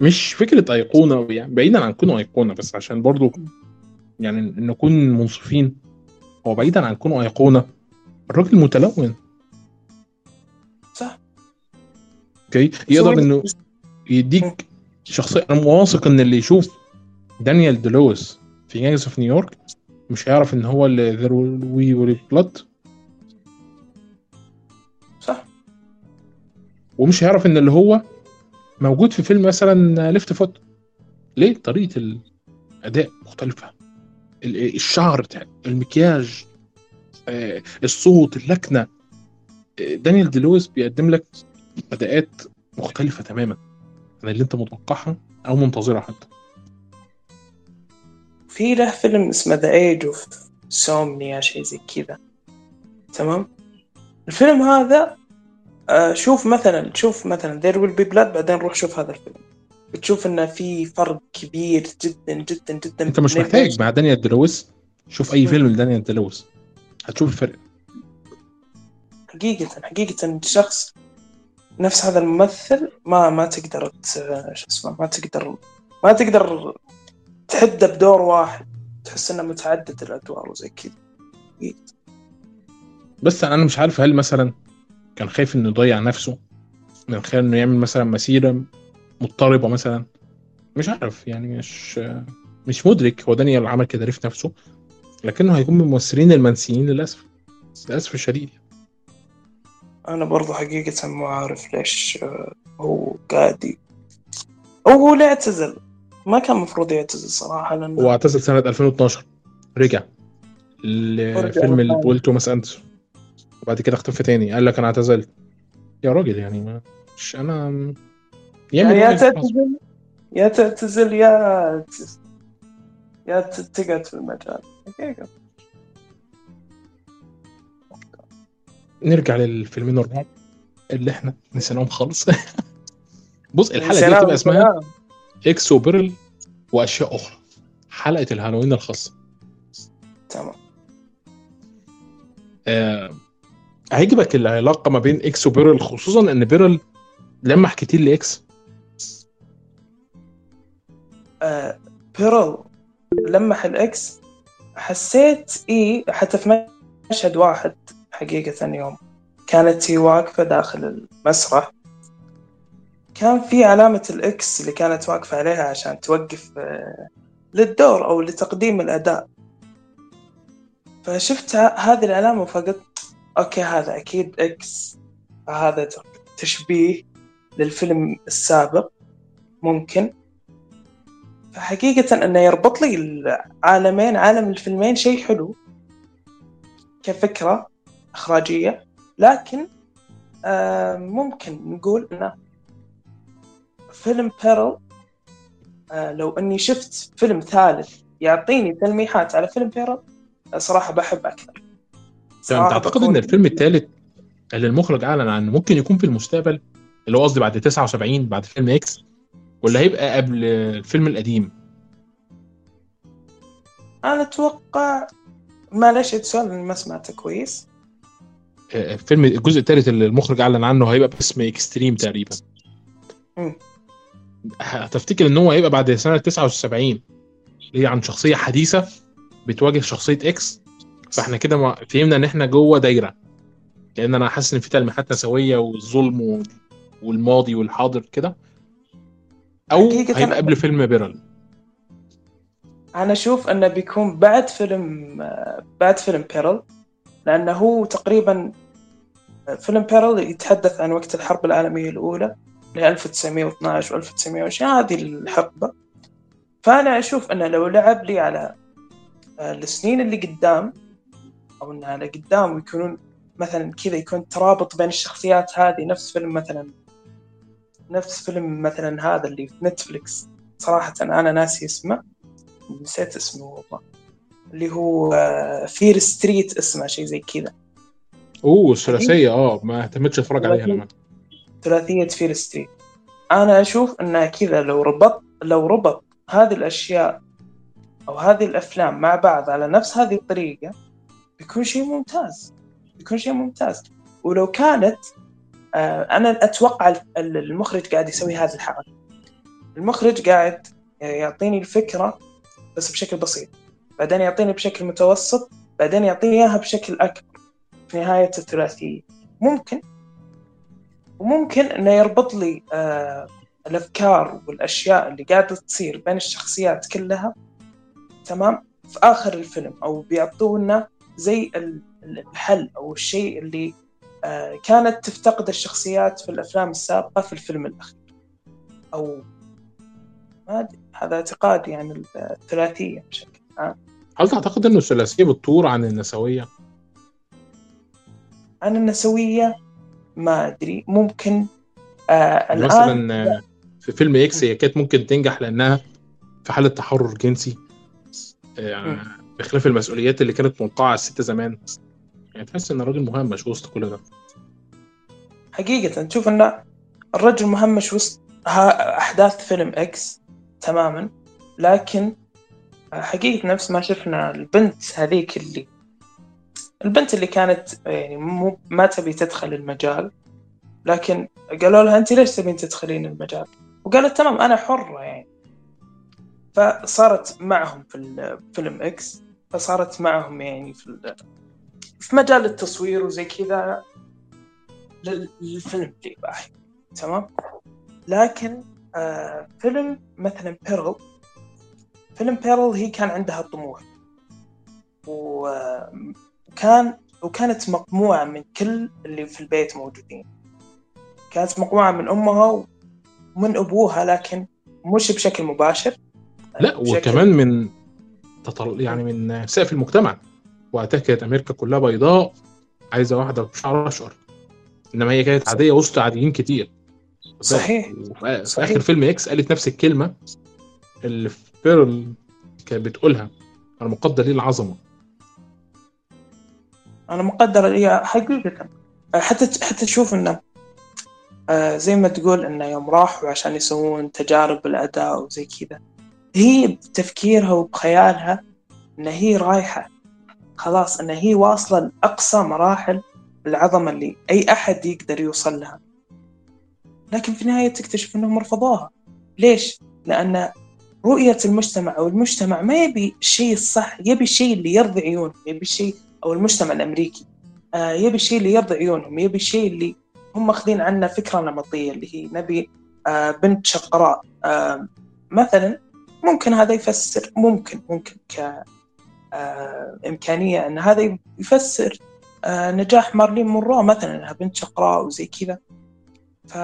مش فكرة أيقونة يعني. بعيدا عن كونه أيقونة بس عشان برضو يعني نكون منصفين. هو بعيدا عن كونه أيقونة الراجل متلون. صح. أوكي؟ يقدر إنه يديك شخصية أنا واثق إن اللي يشوف دانيال دي لويس في Gangs of New York مش هيعرف إن هو اللي There We Will Blood صح. ومش هيعرف إن اللي هو موجود في فيلم مثلا Left Foot ليه؟ طريقة الأداء مختلفة. ال- الشعر بتاع المكياج آه، الصوت اللكنة. دانيال دي لويس بيقدم لك أداءات مختلفة تماما عن اللي أنت متوقعها أو منتظرها حتى. في له فيلم اسمه The Age of Innocence شيء زي كذا. تمام؟ الفيلم هذا آه، شوف مثلا شوف مثلا There Will Be Blood بعدين روح شوف هذا الفيلم. بتشوف إنه في فرق كبير جدا جدا جدا أنت مش محتاج مع دانيال دي لويس شوف أي فيلم لدانيال دي لويس هتشوف الفرق. حقيقة حقيقة الشخص نفس هذا الممثل ما ما تقدر شو اسمه ما تقدر ما تقدر تحده بدور واحد تحس إنه متعدد الأدوار وزي كذا. بس أنا مش عارف هل مثلا كان خايف إنه يضيع نفسه من خلال إنه يعمل مثلا مسيرة مضطربة مثلا. مش عارف يعني مش مش مدرك. هو دانيال عمل كده ليه في نفسه؟ لكنه هيكون من الممثلين المنسيين للأسف. للأسف الشديد. أنا برضو حقيقة ما عارف ليش آه، هو قاعد ي- أو هو ليه اعتزل ما كان المفروض يعتزل صراحة لأنه هو اعتزل سنة 2012 رجع لفيلم بول توماس أندرسون. وبعد كده اختفى تاني. قال لك أنا اعتزلت. يا راجل يعني ما مش أنا يعني يا؟ تعتزل يا تعتزل يا يا تقعد في المجال. حقيقة. نرجع للفيلمين الرعب اللي إحنا نسيناهم خالص. بص الحلقة دي بتبقى اسمها. إكس وبيرل وأشياء أخرى. حلقة الهالوين الخاصة. تمام. آه هيعجبك العلاقة ما بين X و Pearl خصوصا إن Pearl لمح كتير ل X. آه Pearl لمح ال X. حسيت إيه حتى في مشهد واحد حقيقة يوم. كانت هي واقفة داخل المسرح. كان في علامة ال X اللي كانت واقفة عليها عشان توقف آه، للدور أو لتقديم الأداء. فشفت هذه العلامة فقلت okay هذا أكيد X هذا تشبيه للفيلم السابق ممكن. فحقيقة أنه يربط لي العالمين عالم الفيلمين شيء حلو كفكرة إخراجية لكن آه ممكن نقول أنه فيلم بيرل آه لو أني شفت فيلم ثالث يعطيني تلميحات على فيلم بيرل آه، صراحة بحب انت صراحة تعتقد إن الفيلم الثالث اللي المخرج أعلن عنه ممكن يكون في المستقبل اللي هو قصدي بعد 79 بعد فيلم إكس ولا هيبقى قبل الفيلم القديم؟ أنا أتوقع معلش السؤال ما سمعته كويس. آه، الفيلم الجزء الثالث اللي المخرج أعلن عنه هيبقى باسم Extreme تقريبا. هتفتكر إن هو هيبقى بعد سنة 79 اللي هي عن شخصية حديثة بتواجه شخصية X فإحنا كده ما- فهمنا إن إحنا جوه دايرة. لأن أنا حاسس إن في تلميحات نسوية والظلم والماضي والحاضر كده. أو هيبقى قبل فيلم بيرل. أنا أشوف أنه بيكون بعد فيلم بعد فيلم بيرل لأنه هو تقريبا فيلم بيرل يتحدث عن وقت الحرب العالمية الأولى. ل 1912 و 1920 هذه الحقبة. فأنا أشوف أنه لو لعب لي على آه، السنين اللي قدام أو أنه على قدام ويكونون مثلا كذا يكون ترابط بين الشخصيات هذه نفس فيلم مثلا نفس فيلم مثلا هذا اللي في نتفليكس. صراحة أنا ناسي اسمه نسيت اسمه والله. اللي هو Fear Street اسمه شيء زي كذا. أوه الثلاثيه آه ما اهتمتش أتفرج عليها لما. ثلاثية Fear Street أنا أشوف أنها كذا لو ربط لو ربط هذه الأشياء أو هذه الأفلام مع بعض على نفس هذه الطريقة بيكون شيء ممتاز. بيكون شيء ممتاز. ولو كانت آه، أنا أتوقع ال- المخرج قاعد يسوي هذه الحركة. المخرج قاعد يعطيني الفكرة بس بشكل بسيط. بعدين يعطيني بشكل متوسط بعدين يعطيني إياها بشكل أكبر. في نهاية الثلاثية. ممكن. وممكن إنه يربط لي آه الأفكار والأشياء اللي قاعدة تصير بين الشخصيات كلها. تمام؟ في آخر الفيلم أو بيعطونا زي ال- ال- الحل أو الشيء اللي آه كانت تفتقد الشخصيات في الأفلام السابقة في الفيلم الأخير. أو ما أدري هذا اعتقادي عن الثلاثية بشكل عام. هل تعتقد ان الثلاثيه بتطور عن النسوية؟ عن النسوية؟ ما أدري ممكن آه الآن مثلا آه، في فيلم إكس هي كانت ممكن تنجح لأنها في حالة تحرر جنسي. آه، بخلاف المسؤوليات اللي كانت ملقاة على الست زمان. يعني تحس إن الراجل مهمش وسط كل ده. حقيقة تشوف إن الرجل مهمش وسط ها- أحداث فيلم إكس تماما لكن حقيقة نفس ما شفنا البنت هذيك اللي البنت اللي كانت يعني مو ما تبي تدخل المجال لكن قالوا لها أنت ليش تبين تدخلين المجال؟ وقالت تمام أنا حرة يعني. فصارت معهم في الفيلم إكس فصارت معهم يعني في في مجال التصوير وزي كذا لل- للفيلم ذي باحي تمام؟ لكن آه فيلم مثلا بيرل فيلم بيرل هي كان عندها طموح. و- وكان وكانت مقموعة من كل اللي في البيت موجودين. كانت مقموعة من أمها ومن أبوها لكن مش بشكل مباشر. لا بشكل- وكمان من تطل... يعني من سقف المجتمع. وقتها كانت أمريكا كلها بيضاء عايزة واحدة بشعر أشقر. إنما هي كانت عادية وسط عاديين كتير. صحيح. في صحيح. اخر فيلم إكس قالت نفس الكلمة اللي في بيرل كانت بتقولها. أنا مقدر ليه العظمة. أنا مقدر هي حقيقة. حتى حتى تشوف إنه آه، زي ما تقول إنه يوم راحوا عشان يسوون تجارب الاداء وزي كذا. هي بتفكيرها وبخيالها إن هي رايحة. خلاص إن هي واصلة لأقصى مراحل العظمة اللي أي أحد يقدر يوصل لها. لكن في النهاية تكتشف إنهم رفضوها. ليش؟ لأن رؤية المجتمع أو المجتمع ما يبي الشيء الصح يبي الشيء اللي يرضي عيونهم يبي الشيء أو المجتمع الأمريكي آه، يبي الشيء اللي يرضي عيونهم يبي الشيء اللي هم ماخذين عنه فكرة نمطية اللي هي نبي آه، بنت شقراء آه، مثلا ممكن هذا يفسر ممكن ممكن ك إمكانية أن هذا يفسر نجاح مارلين مونرو مثلا إنها بنت شقراء وزي كذا ف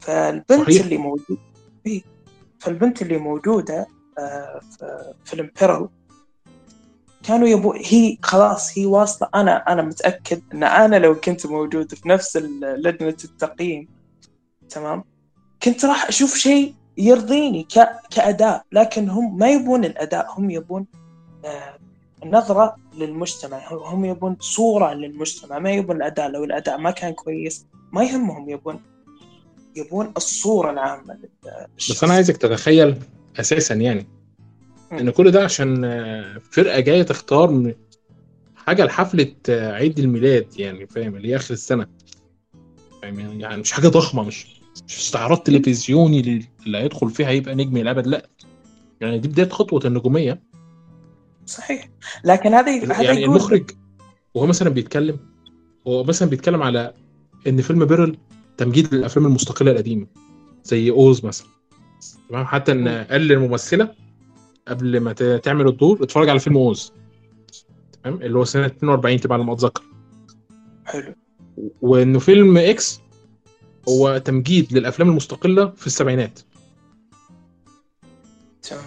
فالبنت صحيح. اللي موجود إيه. فالبنت اللي موجودة في فيلم بيرل كانوا يبو هي خلاص هي واصلة. أنا أنا متأكد إن أنا لو كنت موجود في نفس لجنة التقييم تمام؟ كنت راح أشوف شيء يرضيني ك... كأداء. لكن هم ما يبون الأداء هم يبون آه، نظرة للمجتمع. هم يبون صورة للمجتمع. ما يبون الأداء. لو الأداء ما كان كويس ما يهمهم. يبون يبون الصورة العامة لل- بس أنا عايزك تتخيل أساسا يعني إن كل ده عشان آه، فرقة جاية تختار حاجة لحفلة آه، عيد الميلاد يعني فاهم؟ اللي هي آخر السنة. فاهم؟ يعني مش حاجة ضخمة مش مش استعراض تلفزيوني اللي- هيدخل فيها يبقى نجم الأبد لأ. يعني دي بداية خطوة النجومية. صحيح. لكن هذا هذا يعني يقول المخرج وهو مثلا بيتكلم هو مثلا بيتكلم على إن فيلم بيرل تمجيد للأفلام المستقلة القديمة زي Oz مثلا. تمام؟ حتى إن قال للممثلة قبل ما تعمل الدور اتفرج على فيلم Oz تمام؟ اللي هو سنة 42 تبع ما اتذكر. حلو. وإنه فيلم X هو تمجيد للأفلام المستقلة في السبعينات. تمام.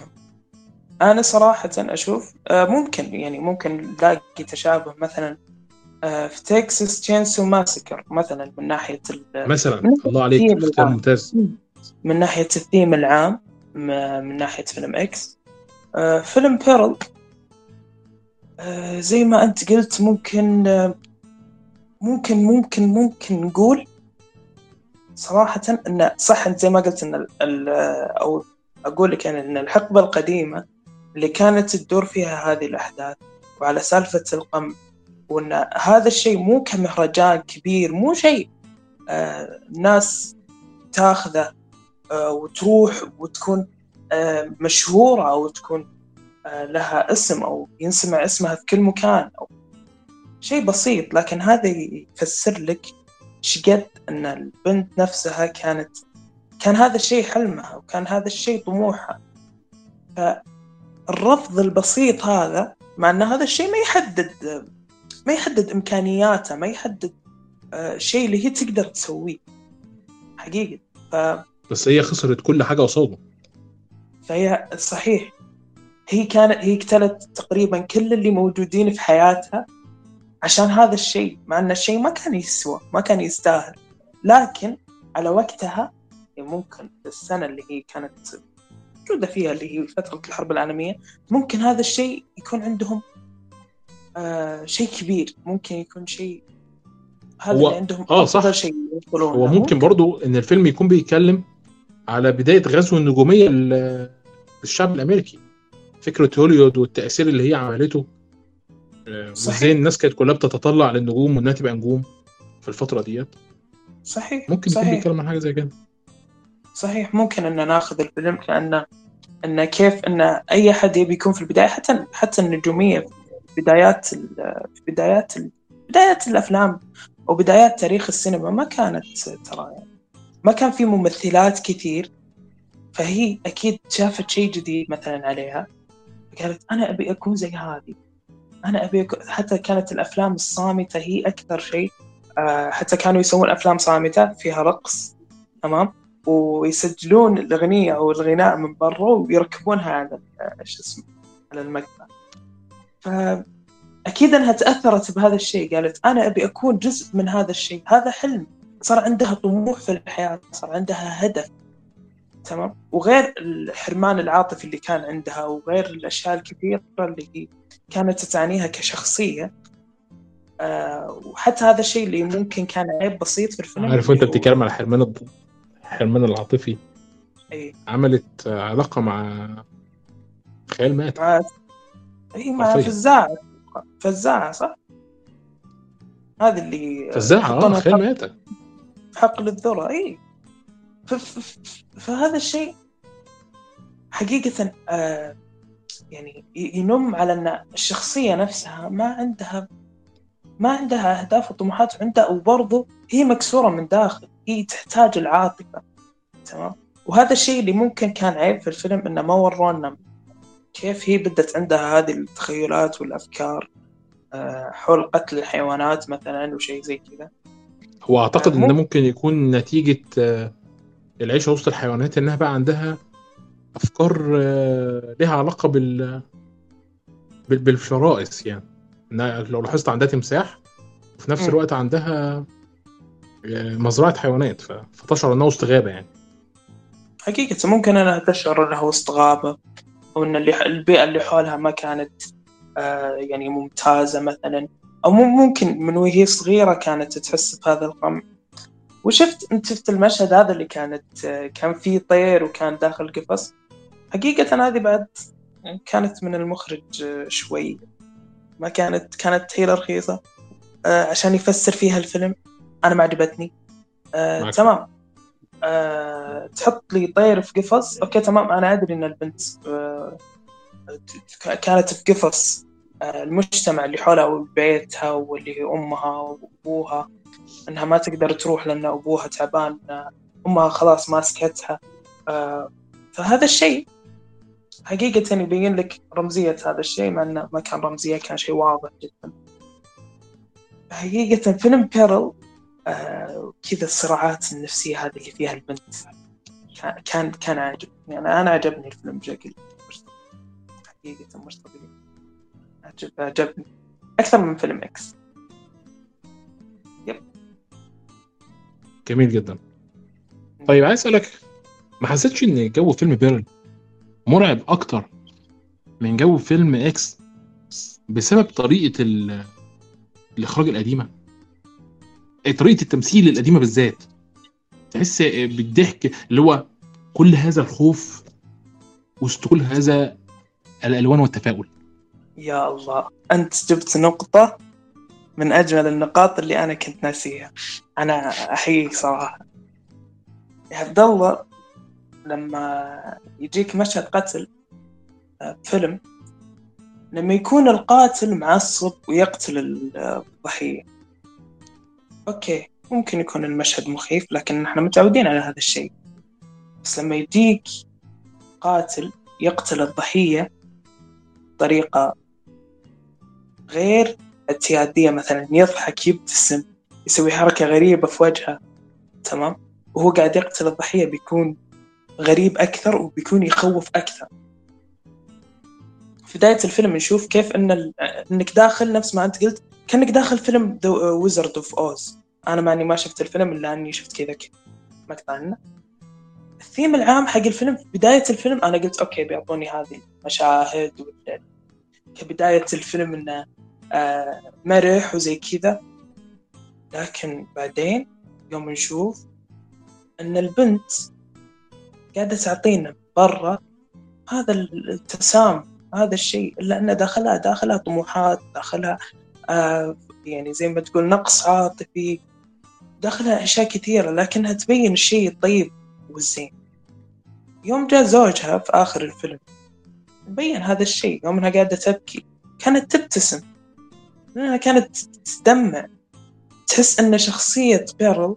أنا صراحة أشوف آه، ممكن يعني ممكن نلاقي تشابه مثلا آه، في تكساس تشينسو ماسكر مثلا من ناحية ال- مثلا. من الله عليك اختيار. ممتاز. من ناحية الثيم العام من ناحية فيلم آه، فيلم بيرل. آه، زي ما أنت قلت ممكن آه، ممكن ممكن ممكن نقول صراحة أن صح أنت زي ما قلت أن أو أقول لك أنا أن الحقبة القديمة اللي كانت تدور فيها هذه الأحداث وعلى سالفة القمع وأن هذا الشيء مو كمهرجان كبير مو شيء آه ناس تاخذه آه وتروح وتكون آه مشهورة أو تكون آه لها اسم أو ينسمع اسمها في كل مكان أو شيء بسيط لكن هذا يفسر لك شقد أن البنت نفسها كانت كان هذا الشيء حلمها وكان هذا الشيء طموحها. فالرفض البسيط هذا مع أن هذا الشيء ما يحدد ما يحدد إمكانياتها ما يحدد آه، شيء اللي هي تقدر تسويه. حقيقة. ف... بس هي خسرت كل حاجة قصاده فهي صحيح هي كانت هي اقتلت تقريبا كل اللي موجودين في حياتها عشان هذا الشيء مع إن الشيء ما كان يسوى ما كان يستاهل لكن على وقتها يعني ممكن السنة اللي هي كانت موجودة فيها اللي هي فترة الحرب العالمية ممكن هذا الشيء يكون عندهم آه شيء كبير ممكن يكون شيء هذا اللي عندهم آه، صح. شيء. هو ممكن برضو إن الفيلم يكون بيتكلم على بداية غزو النجومية لل- للشعب الأمريكي. فكرة هوليوود والتأثير اللي هي عملته. آه،. وإزاي الناس كانت كلها بتتطلع للنجوم وإنها تبقى نجوم في الفترة ديت. صحيح. ممكن يكون صحيح. بيتكلم عن حاجة زي كده. صحيح. ممكن إن ناخذ الفيلم كانه إن كيف إن أي حد يبي يكون في البداية. حتى حتى النجومية في بدايات في بدايات بدايات الأفلام أو بدايات تاريخ السينما ما كانت ترى يعني. ما كان في ممثلات كثير فهي أكيد شافت شيء جديد مثلا عليها قالت أنا أبي أكون زي هذه. أنا أبي أكون حتى كانت الأفلام الصامتة هي أكثر شيء آه، حتى كانوا يسوون أفلام صامتة فيها رقص تمام؟ ويسجلون الأغنية أو الغناء من برا ويركبونها على ال- شو اسمه على المقطع فأكيد إنها تأثرت بهذا الشيء قالت أنا أبي أكون جزء من هذا الشيء. هذا حلم. صار عندها طموح في الحياة صار عندها هدف تمام؟ وغير الحرمان العاطفي اللي كان عندها وغير الأشياء الكثيرة اللي كانت تعانيها كشخصية آه وحتى هذا الشيء اللي ممكن كان عيب بسيط في الفيلم عارف وانت بتتكلم على حرمان الض- الحرمان العاطفي؟ اي عملت آه، علاقة مع خيال مات. مع اي مع. فزاعة فزاعة صح؟ هذه اللي فزاعه آه خيال في مات. حق- في حقل الذرة اي فهذا الشيء حقيقة آه يعني ينم على أن الشخصية نفسها ما عندها ما عندها أهداف وطموحات وعندها وبرضه هي مكسورة من داخل هي تحتاج العاطفة تمام؟ وهذا الشيء اللي ممكن كان عيب في الفيلم إنه ما ورونا كيف هي بدت عندها هذه التخيلات والأفكار آه، حول قتل الحيوانات مثلا وشيء زي كذا. هو أعتقد إن ممكن. ده ممكن يكون نتيجة آه، العيشه وسط الحيوانات إنها بقى عندها أفكار آه، لها علاقة بال بال- بالفرائس يعني إنها لو لاحظت عندها تمساح وفي نفس. الوقت عندها آه، مزرعة حيوانات فتشعر إنها وسط غابة يعني حقيقة ممكن انها تشعر إنها وسط غابة أو إن اللي البيئة اللي حولها ما كانت يعني ممتازة مثلا أو مم- ممكن من وهي صغيرة كانت تحس بهذا القمع وشفت أنت شفت المشهد هذا اللي كانت كان فيه طير وكان داخل قفص؟ حقيقة هذه بعد كانت من المخرج شوي. ما كانت كانت حيلة رخيصة آه، عشان يفسر فيها الفيلم. أنا ما عجبتني. آه،. تمام. آه، تحط لي طير في قفص. أوكي تمام. أنا أدري إن البنت آه، كانت في قفص. المجتمع اللي حولها وبيتها واللي هي أمها وأبوها إنها ما تقدر تروح لأن أبوها تعبان أمها خلاص ماسكتها آه، فهذا الشيء حقيقة يبين لك رمزية هذا الشيء مع إنه ما كان رمزية كان شيء واضح جدا. حقيقة فيلم بيرل آه كذا الصراعات النفسية هذه اللي فيها البنت كان كان كان عاجب يعني أنا عجبني الفيلم بشكل. حقيقة مش طبيعي عجبني أكثر من فيلم X جميل جدا. طيب عايز أسألك ما حسيتش إن جو فيلم بيرل مرعب أكتر من جو فيلم إكس بسبب طريقة ال- الإخراج القديمة؟ إيه، طريقة التمثيل القديمة بالذات. تحس بالضحك اللي هو كل هذا الخوف وسط كل هذا الألوان والتفاؤل. يا الله. أنت جبت نقطة من أجمل النقاط اللي أنا كنت ناسيها. أنا أحييك صراحة. يا عبد الله لما يجيك مشهد قتل آه، فيلم لما يكون القاتل معصب ويقتل ال- الضحية. أوكي ممكن يكون المشهد مخيف لكن إحنا متعودين على هذا الشيء. بس لما يجيك قاتل يقتل الضحية بطريقة غير اعتيادية مثلا يضحك يبتسم يسوي حركة غريبة في وجهه. تمام؟ وهو قاعد يقتل الضحية بيكون غريب أكثر وبيكون يخوف أكثر. في بداية الفيلم نشوف كيف أن ال... أنك داخل نفس ما أنت قلت كأنك داخل فيلم Wizard of Oz أنا ماني ما شفت الفيلم إلا أني شفت كذا مقطع الثيم العام حق الفيلم في بداية الفيلم أنا قلت okay بيعطوني هذه المشاهد كبداية الفيلم إنه مرح وزي كذا. لكن بعدين يوم نشوف إن البنت قاعدة تعطينا برا هذا التسام هذا الشيء إلا أن داخلها داخلها طموحات داخلها آه يعني زي ما تقول نقص عاطفي. داخلها أشياء كثيرة لكنها تبين الشيء الطيب والزين. يوم جاء زوجها في آخر الفيلم بين هذا الشيء يوم إنها قاعدة تبكي كانت تبتسم. لأنها كانت تدمع تحس أن شخصية بيرل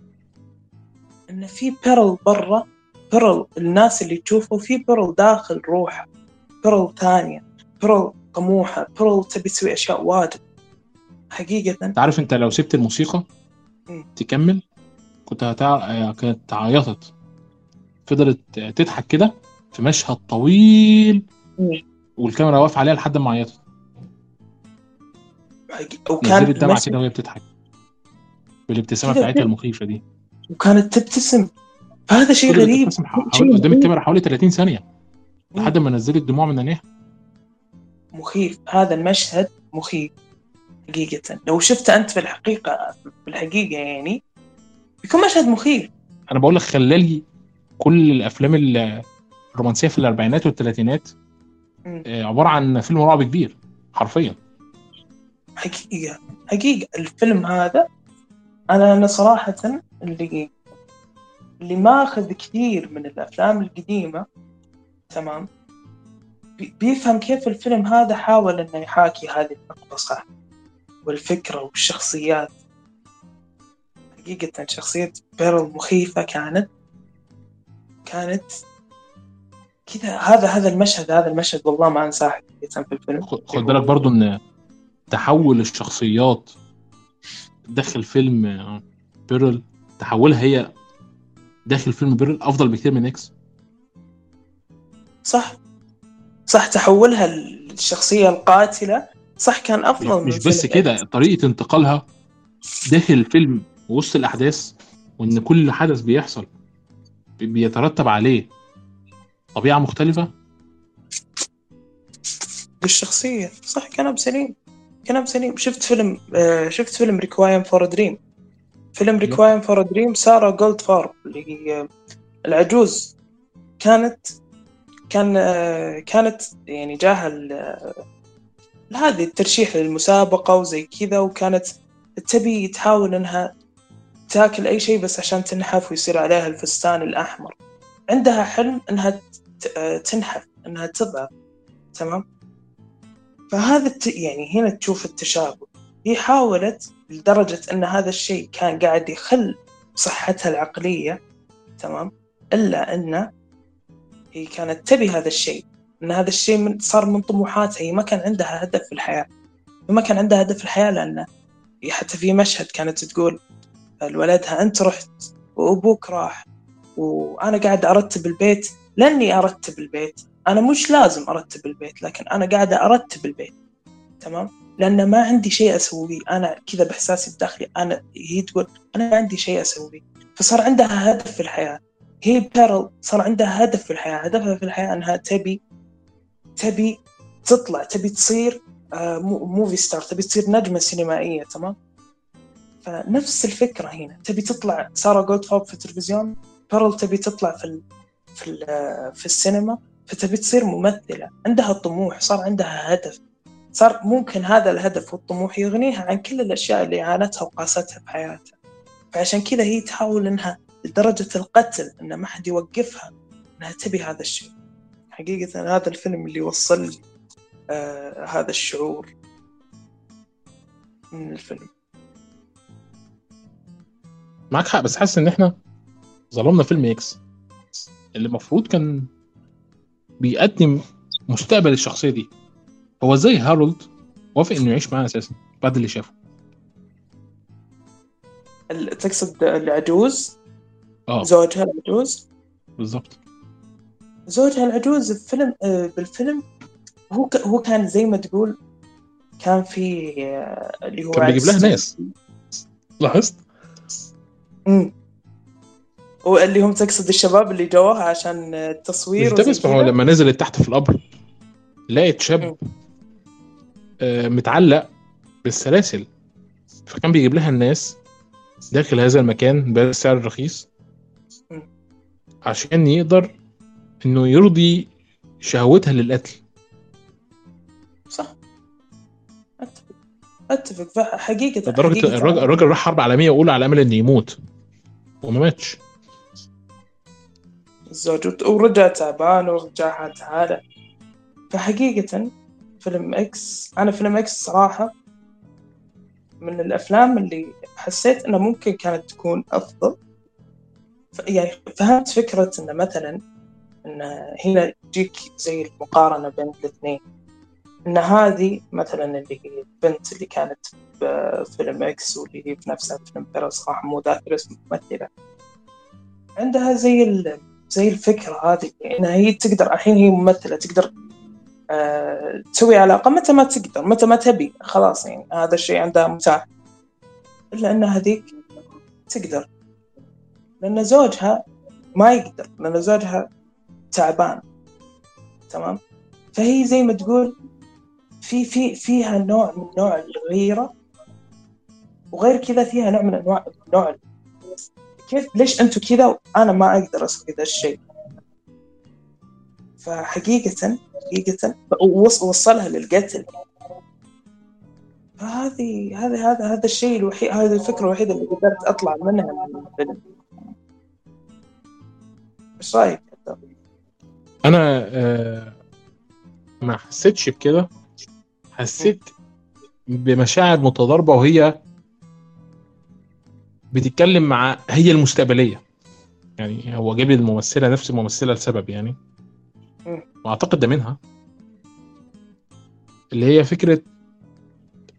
أن في بيرل برا بيرل الناس اللي تشوفه في بيرل داخل روحه بيرل ثانية بيرل طموحة بيرل تبي تسوي أشياء واجد حقيقة انت عارف أنت لو سبت الموسيقى. تكمل كنت هتع... كانت عيطت فضلت تضحك كده في مشهد طويل. والكاميرا واقفة عليها لحد ما عيطت. وكان دمعة المشهد- كده وهي بتضحك. بالابتسامه بتاعتها. المخيفه دي. وكانت تبتسم. هذا شيء غريب. حوالي قدام. الكاميرا حوالي 30 ثانية. لحد ما نزلت دموع من عينيها. مخيف. هذا المشهد مخيف حقيقة. لو شفته أنت في الحقيقة في الحقيقة يعني بيكون مشهد مخيف. أنا بقول لك خلالي كل الأفلام ال- الرومانسية في الأربعينات والثلاثينات. آه، عبارة عن فيلم رعب كبير حرفيا. حقيقة. حقيقة الفيلم هذا أنا أنا صراحة اللي اللي ماخذ كثير من الأفلام القديمة تمام؟ بي- بيفهم كيف الفيلم هذا حاول إنه يحاكي هذه النقطة صح؟ والفكرة والشخصيات. حقيقة شخصية بيرل مخيفة كانت كانت كذا هذا هذا المشهد هذا المشهد والله ما أنساه حقيقة في الفيلم. خد بالك برضو إن تحول الشخصيات داخل فيلم بيرل تحولها هي داخل فيلم بيرل أفضل بكتير من إكس؟ صح. صح تحولها الشخصية القاتلة. صح كان أفضل من مش بس فيلم كده. طريقة انتقالها داخل الفيلم وسط الأحداث وإن كل حدث بيحصل بي- بيترتب عليه طبيعة مختلفة. بالشخصية صح كلام سليم. كلام سليم شفت فيلم آه شفت فيلم Requiem for a Dream فيلم Requiem for a Dream سارة جولد فارب اللي هي آه، العجوز. كانت كان آه كانت يعني جاها هذه الترشيح للمسابقة وزي كذا وكانت تبي تحاول إنها تاكل أي شيء بس عشان تنحف ويصير عليها الفستان الأحمر. عندها حلم إنها تنحف إنها تضعف تمام؟ فهذا الت... يعني هنا تشوف التشابه. هي حاولت لدرجة أن هذا الشيء كان قاعد يخل صحتها العقلية تمام؟ إلا أن هي كانت تبي هذا الشيء. أن هذا الشيء من صار من طموحاتها. هي ما كان عندها هدف في الحياة. ما كان عندها هدف في الحياة لأن حتى في مشهد كانت تقول لولدها أنت رحت وأبوك راح وأنا قاعد أرتب البيت. لأني أرتب البيت أنا مش لازم أرتب البيت لكن أنا قاعدة أرتب البيت تمام؟ لأن ما عندي شيء أسويه. أنا كذا بإحساسي الداخلي أنا هي تقول أنا ما عندي شيء أسويه. فصار عندها هدف في الحياة. هي بيرل صار عندها هدف في الحياة. هدفها في الحياة أنها تبي تبي تطلع تبي تصير آه، mo- movie star تبي تصير نجمة سينمائية تمام؟ فنفس الفكرة هنا. تبي تطلع سارة جولدفورب في التلفزيون بيرل تبي تطلع في في ال في السينما. فتبي تصير ممثلة عندها طموح صار عندها هدف. صار ممكن هذا الهدف والطموح يغنيها عن كل الأشياء اللي عانتها وقاستها في حياتها فعشان كذا هي تحاول إنها لدرجة القتل إن ما حد يوقفها إنها تبي هذا الشيء. حقيقة هذا الفيلم اللي وصل لي آه هذا الشعور من الفيلم. معاك حق بس حاسس إن إحنا ظلمنا فيلم إكس اللي المفروض كان بيقدم مستقبل الشخصية دي. هو إزاي هارولد وافق إنه يعيش معاها أساسا؟ بعد اللي شافه. تقصد العجوز؟ آه. زوجها العجوز بالظبط زوجها العجوز بفيلم آه، بالفيلم هو هو كان زي ما تقول كان في آه، اللي هو كان بيجيب لها ناس. لاحظت؟ امم واللي هم تقصد الشباب اللي جوها عشان التصوير مش ما هو؟ لما نزلت تحت في القبر لقيت شاب. آه، متعلق بالسلاسل. فكان بيجيب لها الناس داخل هذا المكان بسعر رخيص. عشان يقدر إنه يرضي شهوتها للقتل. صح. أتفق. أتفق. حقيقة لدرجة حقيقة الراجل, الراجل راح حرب عالمية وقول على أمل إنه يموت. وما ماتش. الزوج ورجع تعبان ورجع هذا فحقيقة فيلم X أنا فيلم X صراحة من الأفلام اللي حسيت انها ممكن كانت تكون أفضل. يعني فهمت فكرة إنه مثلا إن هنا تجيك زي المقارنة بين الاثنين. إن هذه مثلا اللي هي البنت اللي كانت بفيلم إكس واللي هي في فيلم بيرا صراحة مو ذاكر اسم الممثلة عندها زي ال... زي الفكرة هذه انها هي تقدر الحين هي ممثلة تقدر آه... تسوي علاقة متى ما تقدر متى ما تبي خلاص يعني هذا الشيء عندها متاح. إلا إن هذيك تقدر لأن زوجها ما يقدر لأن زوجها تعبان. تمام؟ فهي زي ما تقول في في فيها نوع من نوع الغيرة وغير كذا فيها نوع من أنواع نوع كيف ليش أنتم كذا وأنا ما أقدر أسوي ذا الشيء؟ فحقيقة حقيقة وص- وصلها للقتل. فهذه هذا هذا هذا الشيء الوحيد هذه الفكرة الوحيدة اللي قدرت أطلع منها من الفيلم. إيش رأيك؟ أنا آه، ما حسيتش بكده. حسيت بمشاعر متضاربة وهي بتتكلم مع هي المستقبلية. يعني هو جاب الممثلة نفس الممثلة لسبب يعني. وأعتقد ده منها. اللي هي فكرة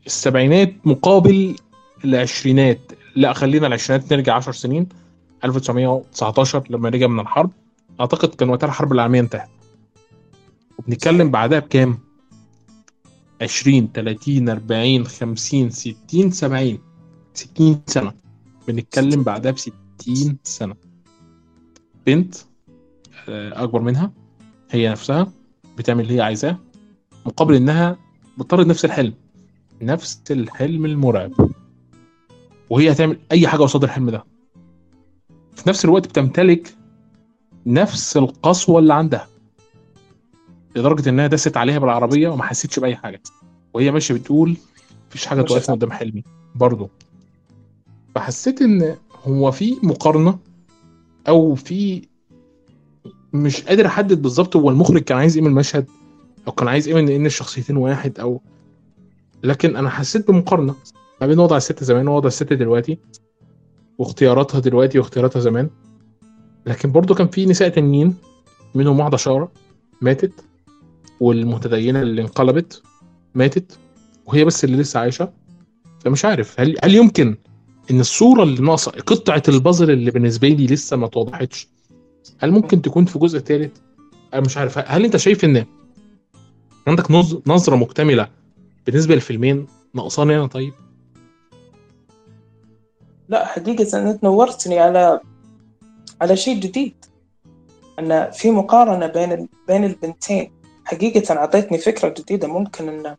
السبعينات مقابل العشرينات. لا خلينا العشرينات نرجع 10 سنين. 1919 لما رجع من الحرب. أعتقد كان وقتها الحرب العالمية انتهت. وبنتكلم بعدها بكام؟ 20 30 40 50 60 70 60 سنة. بنتكلم بعدها ب 60 سنة. بنت آه، أكبر منها هي نفسها بتعمل اللي هي عايزاه مقابل إنها بتطرد نفس الحلم نفس الحلم المرعب. وهي هتعمل أي حاجة قصاد الحلم ده. في نفس الوقت بتمتلك نفس القسوة اللي عندها لدرجة إنها دست عليها بالعربية وما حسيتش بأي حاجة. وهي ماشية بتقول مفيش حاجة مش توقفني قدام حلمي برضه فحسيت إن هو في مقارنة أو في مش قادر أحدد بالظبط هو المخرج كان عايز إيه من المشهد أو كان عايز إيه من إن الشخصيتين واحد أو لكن أنا حسيت بمقارنة ما بين وضع الست زمان ووضع الست دلوقتي واختياراتها دلوقتي واختياراتها زمان. لكن برضو كان في نساء تانيين منهم واحدة شارة ماتت والمتدينة اللي انقلبت ماتت وهي بس اللي لسه عايشة. فمش عارف هل هل يمكن إن الصورة اللي ناقصة قطعة البازل اللي بالنسبة لي لسه ما اتوضحتش هل ممكن تكون في جزء ثالث أنا مش عارف. هل أنت شايف إن عندك نظ- نظرة مكتملة بالنسبة للفيلمين ناقصاني أنا طيب؟ لا حقيقة انت نورتني على على شيء جديد. أن في مقارنة بين. بين البنتين. حقيقة أعطيتني فكرة جديدة. ممكن أن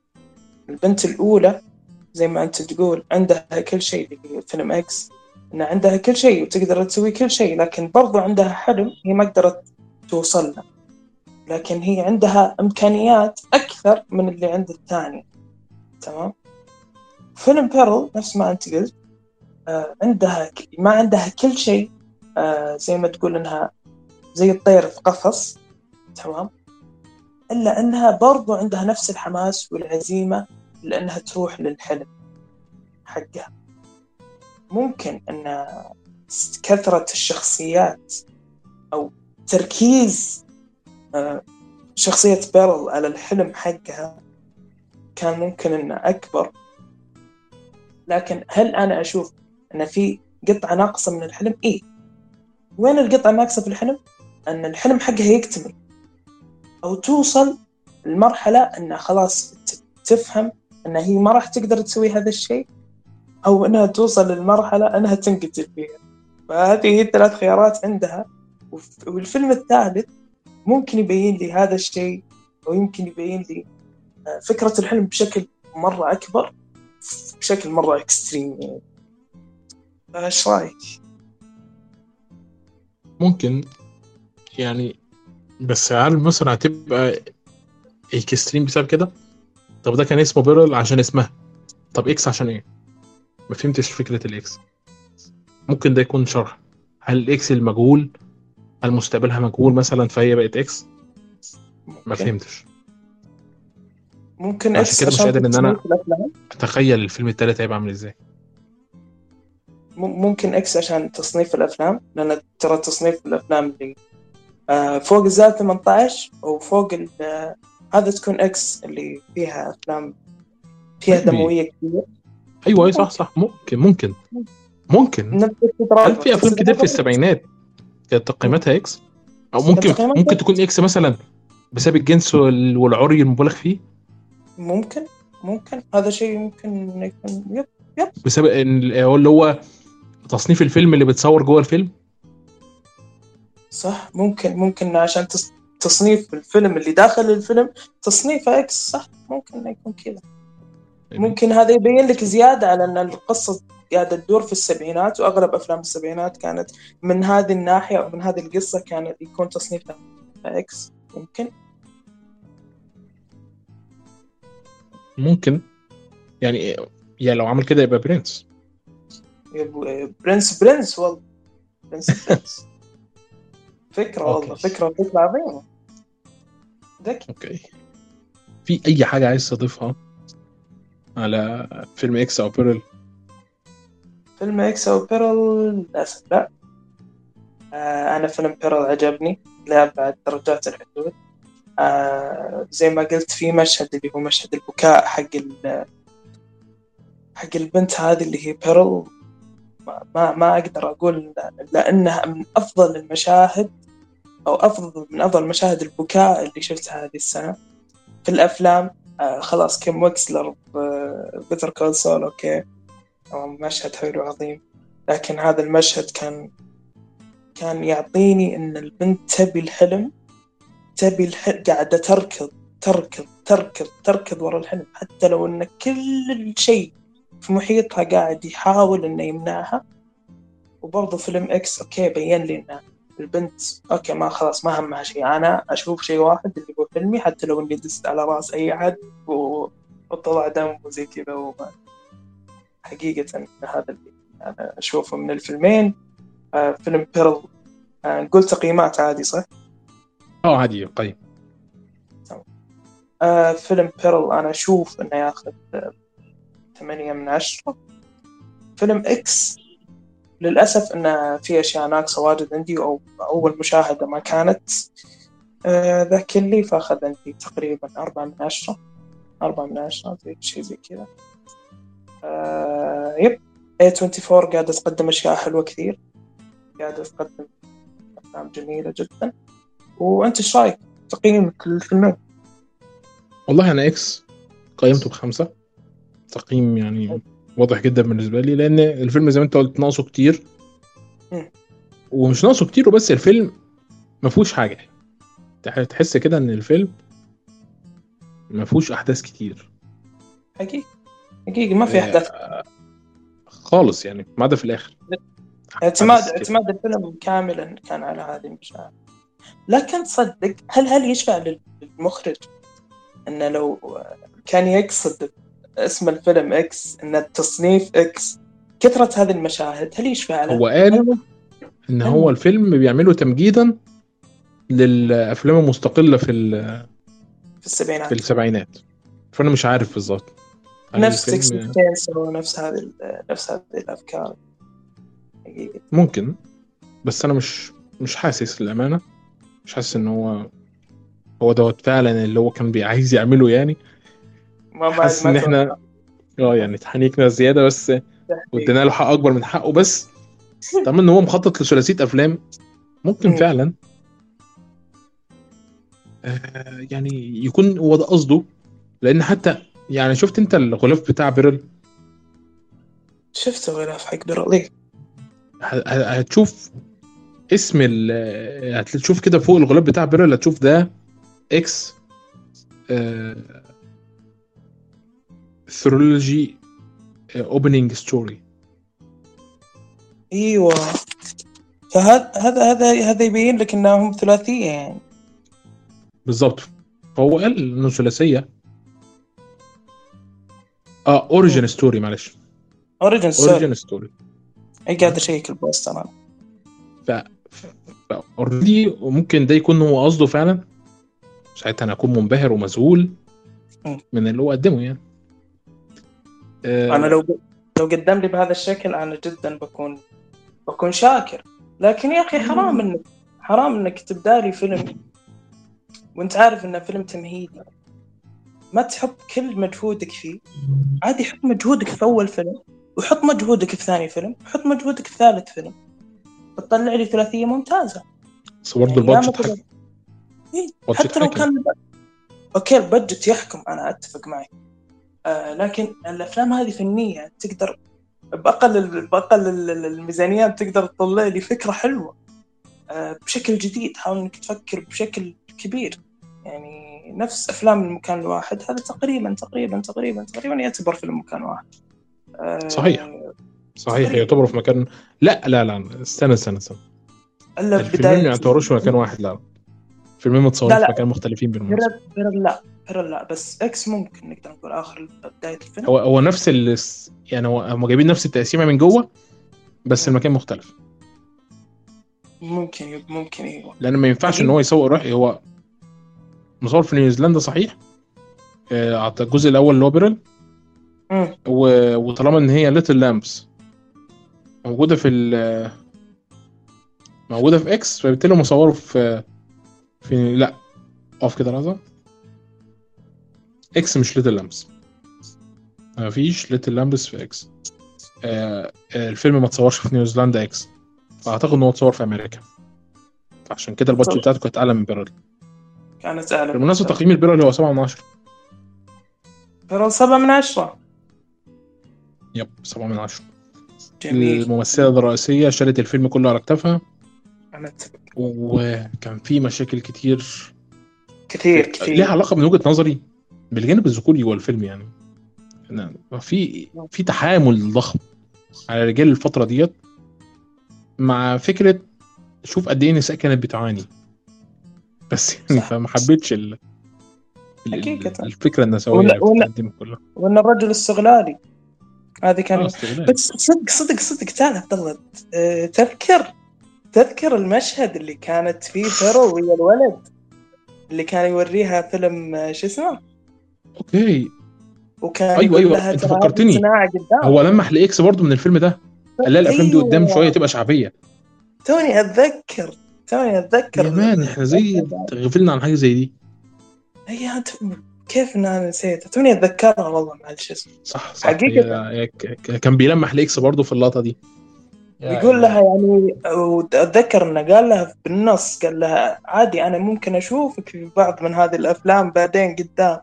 البنت الأولى زي ما أنت تقول عندها كل شيء فيلم إكس ان عندها كل شيء وتقدر تسوي كل شيء لكن برضو عندها حلم هي ما قدرت توصل له. لكن هي عندها إمكانيات أكثر من اللي عند الثاني تمام؟ فيلم بيرل نفس ما أنت قلت آه، عندها ما عندها كل شيء آه، زي ما تقول إنها زي الطير في قفص. تمام؟ إلا إنها برضو عندها نفس الحماس والعزيمة لأنها تروح للحلم حقها ممكن أن كثرة الشخصيات أو تركيز آه، شخصية بيرل على الحلم حقها كان ممكن أنه أكبر لكن هل أنا أشوف أن في قطعة ناقصة من الحلم؟ إيه وين القطعة الناقصه في الحلم؟ أن الحلم حقها يكتمل أو توصل لمرحلة أن خلاص تفهم ان هي ما راح تقدر تسوي هذا الشيء أو أنها توصل للمرحلة أنها تنقتل فيها فهذه هي الثلاث خيارات عندها والفيلم الثالث ممكن يبين لي هذا الشيء أو يمكن يبين لي آه، فكرة الحلم بشكل مرة أكبر بشكل مرة اكستريم يعني إيش رأيك؟ ممكن يعني بس هل مثلا هتبقى Extreme بسبب كده؟ طب ده كان اسمه بيرل عشان اسمها. طب X عشان إيه؟ ما فهمتش فكرة ال X ممكن ده يكون شرح. هل ال X المجهول؟ هل مستقبلها مجهول مثلا فهي بقت X ما فهمتش. ممكن عشان X كده مش قادر إن أنا. أتخيل الفيلم التالت هيبقى عامل إزاي. مم- ممكن X عشان تصنيف الأفلام لأن ترى تصنيف الأفلام اللي آه، فوق الزائد 18 أو فوق ال- آه، هذا تكون X اللي فيها أفلام فيها Maybe. دموية كثير أيوه أيوه صح صح. ممكن ممكن. ممكن. هل في أفلام كتير في السبعينات كانت تقييماتها X أو ممكن ممكن تكون X مثلا بسبب الجنس وال- والعري المبالغ فيه؟ ممكن ممكن. هذا شيء ممكن يكون يب بسبب إن هو اللي هو تصنيف الفيلم اللي بتصور جوه الفيلم؟ صح. ممكن ممكن عشان تص- تصنيف الفيلم اللي داخل الفيلم تصنيفه إكس صح؟ ممكن يكون كذا. ممكن هذا يبين لك زيادة على أن القصة قاعدة تدور في السبعينات وأغلب أفلام السبعينات كانت من هذه الناحية أو من هذه القصة كانت يكون تصنيفها X ممكن؟ ممكن. يعني يعني لو عمل كده يبقى برنس يبقى برنس برنس والله. برنس برنس فكرة والله okay. فكرة فكرة عظيمة. ذكي. okay. في أي حاجة عايز تضيفها على فيلم X أو بيرل؟ فيلم X أو بيرل للأسف لا. آه أنا فيلم بيرل عجبني. لأبعد درجات الحدود. آه زي ما قلت في مشهد اللي هو مشهد البكاء حق حق البنت هذه اللي هي بيرل. ما, ما, ما أقدر أقول لأنها من أفضل المشاهد أو أفضل من أفضل مشاهد البكاء اللي شفتها هذه السنة. في الأفلام آه خلاص كيم ويكسلر Better Call Saul okay. مشهد حلو عظيم. لكن هذا المشهد كان كان يعطيني إن البنت تبي الحلم تبي الحلم قاعدة تركض تركض تركض تركض ورا الحلم. حتى لو إن كل شيء في محيطها قاعد يحاول إنه يمنعها. وبرضه فيلم إكس OK بين لي ان البنت OK ما خلاص ما همها شيء. أنا أشوف شيء واحد اللي هو فيلمي حتى لو إني دست على رأس أي أحد وطلع دم وزي كذا وما حقيقة هذا اللي أنا أشوفه من الفيلمين. آه فيلم بيرل آه نقول تقييمات عادي صح؟ آه عادي طيب آه فيلم بيرل أنا أشوف إنه ياخذ ثمانية من عشرة. فيلم إكس للأسف إنه في أشياء ناقصة واجد عندي أو أول مشاهدة ما كانت آه ذاك اللي فأخذ عندي تقريبا أربعة من عشرة. أربعة من عشرة زي شيء زي كذا. آه يب. A24 قاعدة تقدم أشياء حلوة كثير. قاعدة تقدم أفلام جميلة جدا. وأنت إيش رأيك؟ تقييمك للفيلمين؟ والله أنا إكس قيمته بخمسة. تقييم يعني واضح جدا بالنسبة لي لأن الفيلم زي ما أنت قلت ناقصه كتير. ومش ناقصه كتير وبس الفيلم ما فيهوش حاجة. تح- تحس كده إن الفيلم ما فيهوش أحداث كتير. حقيقي حقيقي ما في آه، خالص يعني ما عدا في الآخر. اعتماد. اعتماد الفيلم كاملا كان على هذه المشاهد لكن تصدق هل هل يشفع لل- للمخرج إنه لو كان يقصد اسم الفيلم إكس إن التصنيف إكس كثرة هذه المشاهد هل يشفع له؟ هو قال هل إن هو الفيلم بيعمله تمجيدا للأفلام المستقلة في ال- في السبعينات. في السبعينات. فأنا مش عارف بالظبط هل نفس تشينسو نفس هذه نفس هذه الأفكار. حقيقة ممكن. بس أنا مش مش حاسس للأمانة. مش حاسس إن هو هو دوت فعلا اللي هو كان عايز يعمله يعني. ما حاسس إن إحنا آه يعني اتحنيكنا زيادة بس. وادينا له حق أكبر من حقه بس طالما إن هو مخطط لثلاثيه افلام ممكن مم. فعلا. آه يعني يكون هو ده قصده. لأن حتى يعني شفت أنت الغلاف بتاع بيرل؟ شفت غلاف حق بيرل ه- ه- هتشوف اسم ال هتشوف كده فوق الغلاف بتاع بيرل هتشوف ده إكس trilogy opening story إيوه. فهذا هذا هذا هذا يبين لك إنهم ثلاثية يعني. بالظبط فهو قال إنه ثلاثية. آه origin story معلش. origin story origin story أي قاعد اشيك ال poster أنا. اوريدي وممكن ده يكون هو قصده فعلا. ساعتها أنا أكون منبهر ومذهول. من اللي هو قدمه يعني. آه، أنا لو لو قدم لي بهذا الشكل أنا جدا بكون بكون شاكر. لكن يا أخي حرام انك حرام إنك تبدأ لي فيلم وأنت عارف إنه فيلم تمهيدي. ما تحط كل مجهودك فيه. عادي حط مجهودك في أول فيلم وحط مجهودك في ثاني فيلم وحط مجهودك في ثالث فيلم. بتطلع لي ثلاثية ممتازة. بس برضه يعني ال budget حاجة إيه، حتى لو. كان OK ال budget يحكم أنا أتفق معك. آه لكن الأفلام هذه فنية تقدر بأقل بأقل ال- ال- الميزانيات تقدر تطلع لي فكرة حلوة آه بشكل جديد. حاول إنك تفكر بشكل كبير. يعني نفس أفلام المكان الواحد هذا تقريبا تقريبا تقريبا تقريبا يعتبر فيلم مكان واحد. آه صحيح. صحيح يعتبروا في مكان لا لا لا استنى استنى استنى. إلا الفيلمين بداية. ما يعتبروش في مكان واحد؟ لا. الفيلمين متصورين لا، في لا. مكان مختلفين بيرل بيرل لا. بيرل لا بس إكس ممكن نقدر نقول آخر بداية الفيلم. هو هو نفس ال يعني هو هم جايبين نفس التقسيمة من جوه بس المكان مختلف. ممكن ممكن أيوه لأن ما ينفعش إن هو يصور راح هو مصور في نيوزيلندا صحيح. آه، الجزء الأول اللي هو بيرل. و- وطالما إن هي ليتل لامبس موجودة في ال موجودة في إكس فبالتالي هم صوروا في في لا أقف كده لحظة. إكس مش ليتل لامبس مفيش ليتل لامبس في إكس آه آه، الفيلم ما اتصورش في نيوزيلندا إكس فأعتقد إن هو اتصور في أمريكا. فعشان كده ال budget. بتاعته كانت أعلى من بيرل. كانت أعلى. بالمناسبه تقييم البيرل هو 7 من 10 بيرل سبعة من عشرة. يب 7 من 10 جميل. الممثلة الرئيسية شالت الفيلم كله على كتافها. وكان في مشاكل كتير. كثير ليها كثير علاقة من وجهة نظري. بالجانب الذكوري جوه الفيلم يعني. إن في في تحامل ضخم على رجال الفترة ديت مع فكرة شوف قد إيه النساء كانت بتعاني. بس يعني. فما حبيتش ال... ال-. الفكرة النسويه ولا- ولا- كلها. وإن الرجل استغلالي. هذه آه، كان استغلال. بس صدق صدق صدق تعال عبد الله. آه، تذكر تذكر المشهد اللي كانت فيه بيرل ويا الولد اللي كان يوريها فيلم آه، شو اسمه؟ أوكي. وكان أنت ترى هذه فكرتني. هو لمح لإكس برضه من الفيلم ده؟ قال لها الافلام دي قدام أيوة. شوية تبقى شعبية. توني أتذكر. توني أتذكر. يا man إحنا زي غفلنا عن حاجة زي دي. هي كيف ان أنا نسيتها؟ توني أتذكرها والله معلش اسمه صح صح. حقيقة. ك- ك- كان بيلمح لإكس برضه في اللقطة دي. يقول لها يعني اتذكر إنه قال لها بالنص قال لها عادي أنا ممكن أشوفك في بعض من هذه الأفلام بعدين قدام.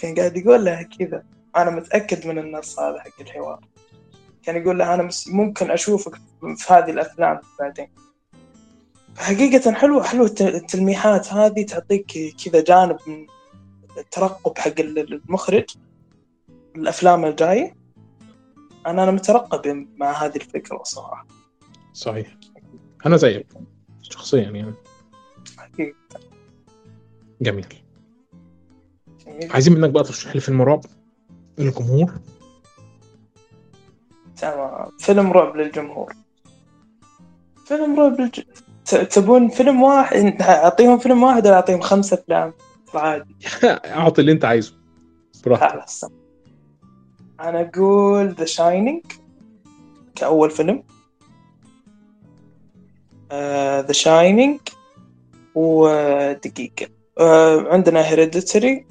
كان قاعد يقول لها كذا. أنا متأكد من النص هذا حق الحوار. كان يقول لها أنا مس- ممكن أشوفك في هذه الأفلام بعدين. حقيقة حلوة حلوة الت- التلميحات هذه تعطيك كذا جانب من الترقب حق ال- المخرج الأفلام الجاية. أنا أنا مترقب مع هذه الفكرة صراحة. صحيح. أنا زيك شخصيا يعني. حقيقة. جميل. عايزين منك بقى ترشح لي فيلم رعب للجمهور؟ تمام. فيلم رعب للجمهور. فيلم رعب للج... تبون فيلم واحد أعطيهم فيلم واحد ولا أعطيهم خمسة أفلام؟ عادي. أعطي اللي أنت عايزه. براحتك. خلاص. أنا أقول The Shining كأول فيلم. The Shining ودقيقة عندنا Hereditary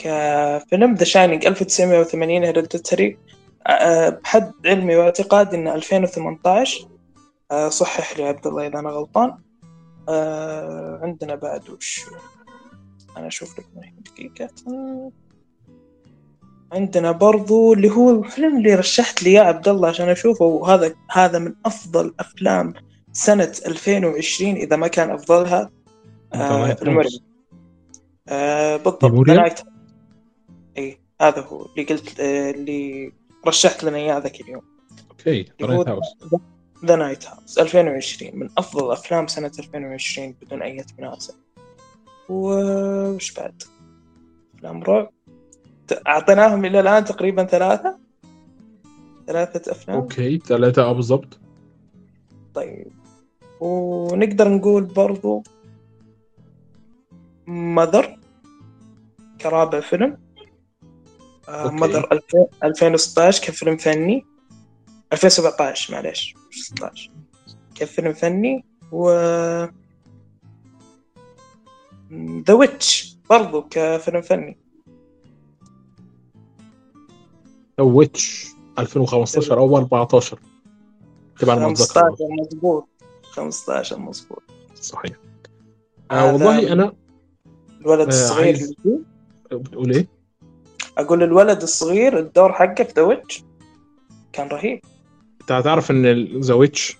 كفيلم The Shining 1980 Hereditary بحد علمي واعتقادي انه 2018 آه صحح لي عبد الله إذا أنا غلطان. عندنا بعد وش؟ أنا أشوف لك دقيقة. عندنا برضو اللي هو الفيلم اللي رشحت لي إياه عبد الله عشان أشوفه. وهذا هذا من أفضل أفلام سنة 2020 إذا ما كان أفضلها. آه المرمي آه بالضبط. The Night اي هذا هو اللي قلت آه اللي رشحت لنا إياه ذاك اليوم. OK The Night House The Night House 2020 من أفضل أفلام سنة 2020 بدون أي مناسبة وش بعد؟ أفلام رعب. أعطيناهم إلى الآن تقريبا ثلاثة. ثلاثة أفلام. OK ثلاثة آه بالضبط. طيب. ونقدر نقول برضو Mother كرابع فيلم. Mother 2016 كفيلم فني؟ 2017 معليش 16 كفيلم فني؟ و The Witch برضو كفيلم فني. The Witch 2015 أو 14 تبع 15 مضبوط 15 مضبوط صحيح. آه والله أنا الولد آه الصغير. بتقول إيه؟ أقول الولد الصغير الدور حقه في The Witch كان رهيب. أنت هتعرف إن The Witch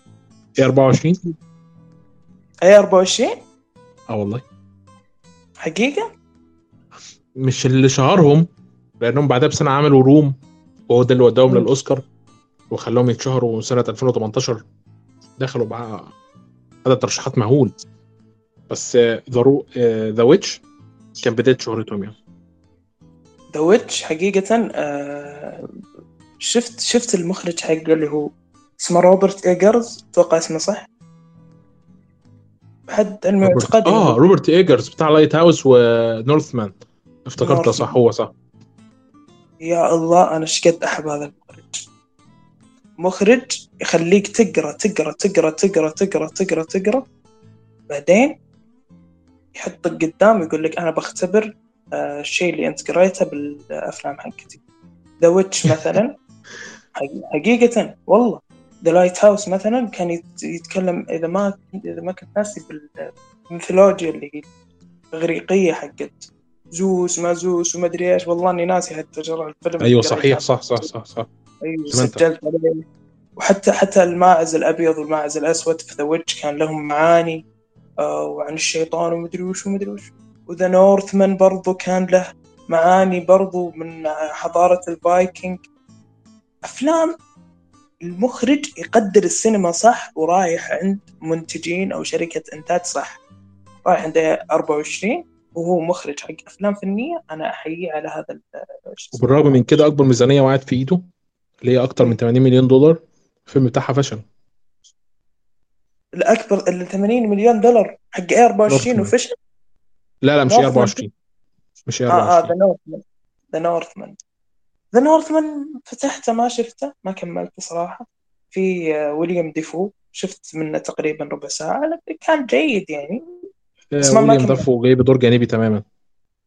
A24 A24 آه والله. حقيقة؟ مش اللي شهرهم لأنهم بعدها بسنة عملوا Room وهو ده اللي وداهم للأوسكار وخلاهم يتشهروا سنة 2018 دخلوا مع هذا ترشيحات مهول. بس The The Witch كان بداية شهرتهم يعني. The Witch حقيقة آه شفت شفت المخرج حقه اللي هو اسمه روبرت ايجرز أتوقع اسمه صح؟ حد علمي اعتقادي آه روبرت ايجرز بتاع Lighthouse و Northman افتكرته صح؟ هو صح. يا الله أنا إيش قد أحب هذا المخرج. مخرج يخليك تقرأ تقرأ تقرأ تقرأ تقرأ تقرأ تقرأ بعدين يحطك قدام يقول لك أنا بختبر الشيء اللي أنت قريته بالأفلام حقتي. The Witch مثلا. حقيقة والله. The Lighthouse مثلا كان يتكلم إذا ما إذا ما كنت ناسي بالميثولوجيا اللي هي الإغريقية حقت زوس ما زوس وما أدري إيش. والله إني ناسي حتى جرى الفيلم أيوه صحيح. صح صح صح صح. أيوه سجلت عليه. وحتى حتى الماعز الأبيض والماعز الأسود في The Witch كان لهم معاني آه وعن الشيطان ومدري وش ومدري وش. و The Northman برضو كان له معاني برضو من حضارة الفايكنج. أفلام المخرج يقدر السينما صح ورايح عند منتجين أو شركة إنتاج صح. رايح عند 24 وهو مخرج حق أفلام فنية. أنا أحييه على هذا وبالرغم من كده أكبر ميزانية وقعت في إيده اللي هي أكتر من 80 مليون دولار الفيلم بتاعها فشل الأكبر ال 80 مليون دولار حق 24 وفشل. لا لا مش 24 مش 24 آه The Northman The Northman The Northman فتحته ما شفته ما كملته صراحة. في ويليام ديفو شفت منه تقريبا ربع لكن كان جيد يعني. بس ما ويليام ديفو جاي بدور جانبي تماما.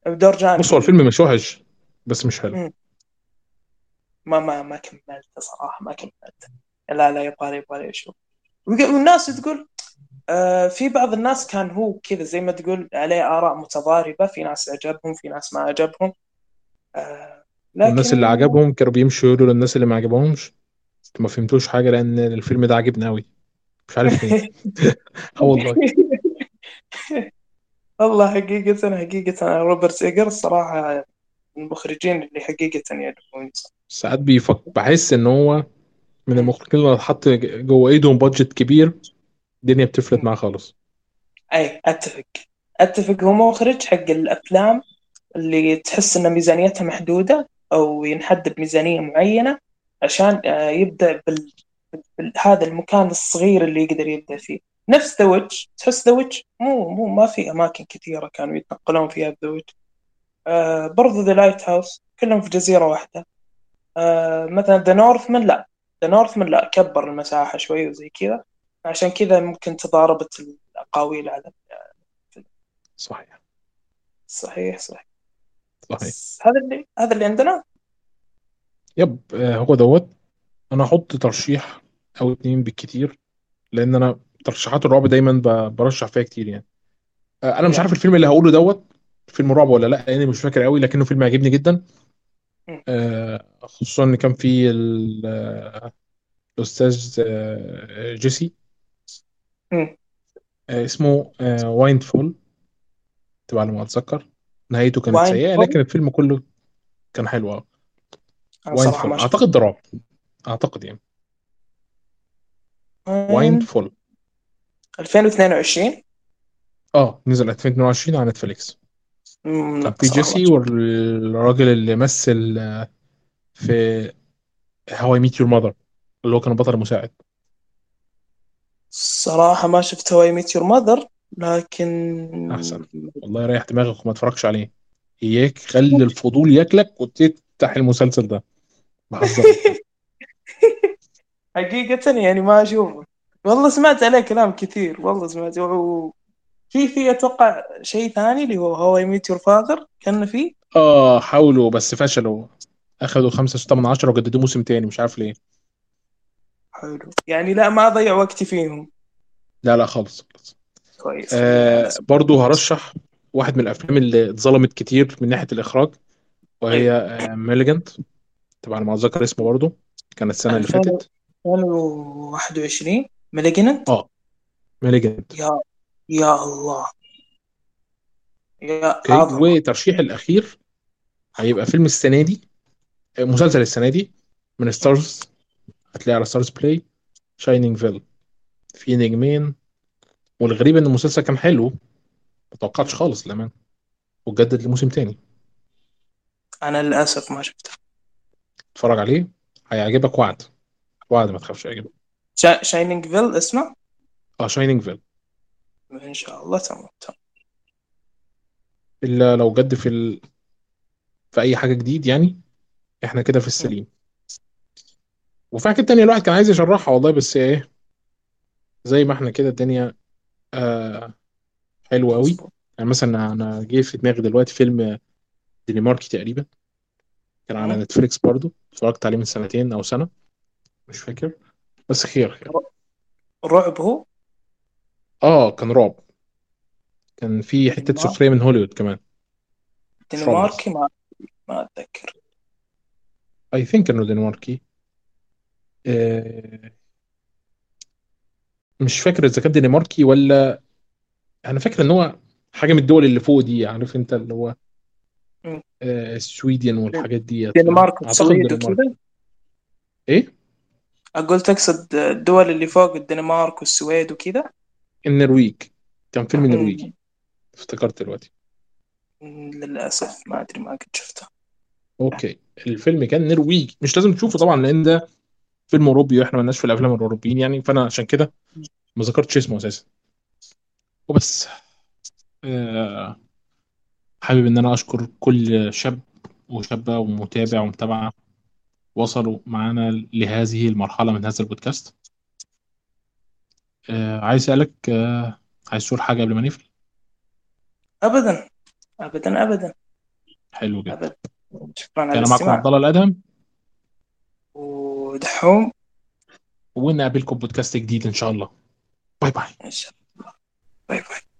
بدور جانبي. بص هو الفيلم مش وحش بس مش حلو. ما ما ما كملته صراحة ما كملته. لا لا يبغى يبغى أشوف والناس تقول آه في بعض الناس كان هو كذا زي ما تقول عليه آراء متضاربة في ناس عجبهم في ناس ما عجبهم آه لكن... الناس اللي عجبهم كانوا بيمشوا يقولوا للناس اللي ما عجبهمش ما فهمتوش حاجة لأن الفيلم ده عجبني أوي. مش عارف ليه. آه والله. والله حقيقة حقيقة. روبرت إيجر الصراحة المخرجين اللي حقيقة يعجبوني ساعات بيفكر بحس إن هو من المخرجين اللي حط جوه إيدهم budget كبير. الدنيا بتفلت معاه خالص. أي أتفق. أتفق. هو مخرج حق الأفلام اللي تحس إن ميزانيتها محدودة أو ينحد بميزانيه معينة عشان يبدأ بال... بهذا المكان الصغير اللي يقدر يبدأ فيه. نفس ذا تحس ذا مو مو ما في أماكن كثيرة كانوا يتنقلون فيها ذا آه برضو The Lighthouse كلهم في جزيرة واحدة. آه مثلا The Northman لا. The Northman لا كبر المساحة شوي وزي كذا. عشان كذا ممكن تضاربت الأقاويل على صحيح. صحيح صحيح. صحيح. هذا اللي هذا اللي عندنا؟ yep هو دوت. أنا أحط ترشيح أو اتنين بالكتير لأن أنا ترشيحات الرعب دايما برشح فيها كتير يعني. أنا مش عارف الفيلم اللي هقوله دوت فيلم رعب ولا لأ لأني مش فاكر قوي لكنه فيلم عجبني جدا. آه، خصوصا إن كان في ال- آه، الأستاذ آه، جيسي. آه، اسمه Windfall تبع على ما أتذكر. نهايته كانت سيئة لكن الفيلم كله كان حلو آه Windfall أعتقد ده رعب أعتقد يعني. Wind Windfall 2022 آه نزل 2022 على نتفليكس. كان في جيسي والراجل اللي مثل آه، في How I Met Your Mother اللي هو كان البطل المساعد. صراحة ما شفت How I Met Your Mother لكن أحسن. والله ريح دماغك وما تتفرجش عليه. إياك خلي الفضول ياكلك وتفتح المسلسل ده. حقيقة يعني ما أشوفه والله سمعت عليه كلام كثير والله سمعت. و- في في أتوقع شيء ثاني اللي هو هواي ميت يور فاذر كان فيه آه حاولوا بس فشلوا. اخدوا خمسة ستة من عشرة وجددوا موسم تاني مش عارف ليه. حلو. يعني لا ما أضيع وقتي فيهم. لا لا خالص خالص. كويس. آه برضو هرشح واحد من الأفلام اللي اتظلمت كتير من ناحية الإخراج وهي أيوه آه ميليجنت طبعا ما أتذكر اسمه برضو كان السنة اللي 2000 فاتت 2021 مالجننت آه ميليجنت يا يا الله. يا وترشيح الأخير هيبقى فيلم السنة دي آه، مسلسل السنة دي من ستارز هتلاقيه على ستارز بلاي شاينينج فيل في نجمين والغريب إن المسلسل كان حلو ما توقعتش خالص للأمانة واتجدد لموسم تاني. أنا للأسف ما شفته. اتفرج عليه هيعجبك وعد. وعد ما تخافش هيعجبك. شا... Shining Vale اسمه؟ آه Shining Vale إن شاء الله تمام تمام. إلا لو جد في ال... في أي حاجة جديد يعني إحنا كده في. السليم. وفي حاجات تانية الواحد كان عايز يشرحها والله بس إيه زي ما إحنا كده الدنيا آه حلوة قوي. يعني مثلا أنا جه في دماغي دلوقتي فيلم دنماركي تقريبا. كان على م. نتفليكس برضو اتفرجت عليه من سنتين أو سنة. مش فاكر. بس خير خير. رعب هو؟ آه كان رعب. كان في حتة سخريه من هوليوود كمان. دنماركي ما ما أتذكر. اي ثينك إنه دنماركي آه مش فاكر إذا كان دنماركي ولا أنا فاكر إن هو حاجة من الدول اللي فوق دي عارف أنت اللي هو م. آه السويدن والحاجات فاهم دنمارك دنمارك. وكذا إيه؟ أقول تقصد الدول اللي فوق الدنمارك والسويد وكذا النرويج. كان فيلم. نرويجي افتكرت دلوقتي. للأسف ما أدري ما قد شفته أوكي. الفيلم كان نرويجي مش لازم تشوفه طبعا لأن ده فيلم أوروبي وإحنا مالناش في الأفلام الأوروبيين يعني فأنا عشان كده ما ذكرتش اسمه أساسا. وبس. آه حابب إن أنا أشكر كل شاب وشابة ومتابع ومتابعة وصلوا معانا لهذه المرحلة من هذا البودكاست. آه عايز أسألك آه عايز تقول حاجة قبل ما نقفل؟ أبدا. أبدا أبدا. حلو جدا. أبدا. شكرا على كان معكم عبد الله الادهم ودحوم ونقابلكم بودكاست جديد إن شاء الله. Bye bye. إن شاء الله. Bye bye.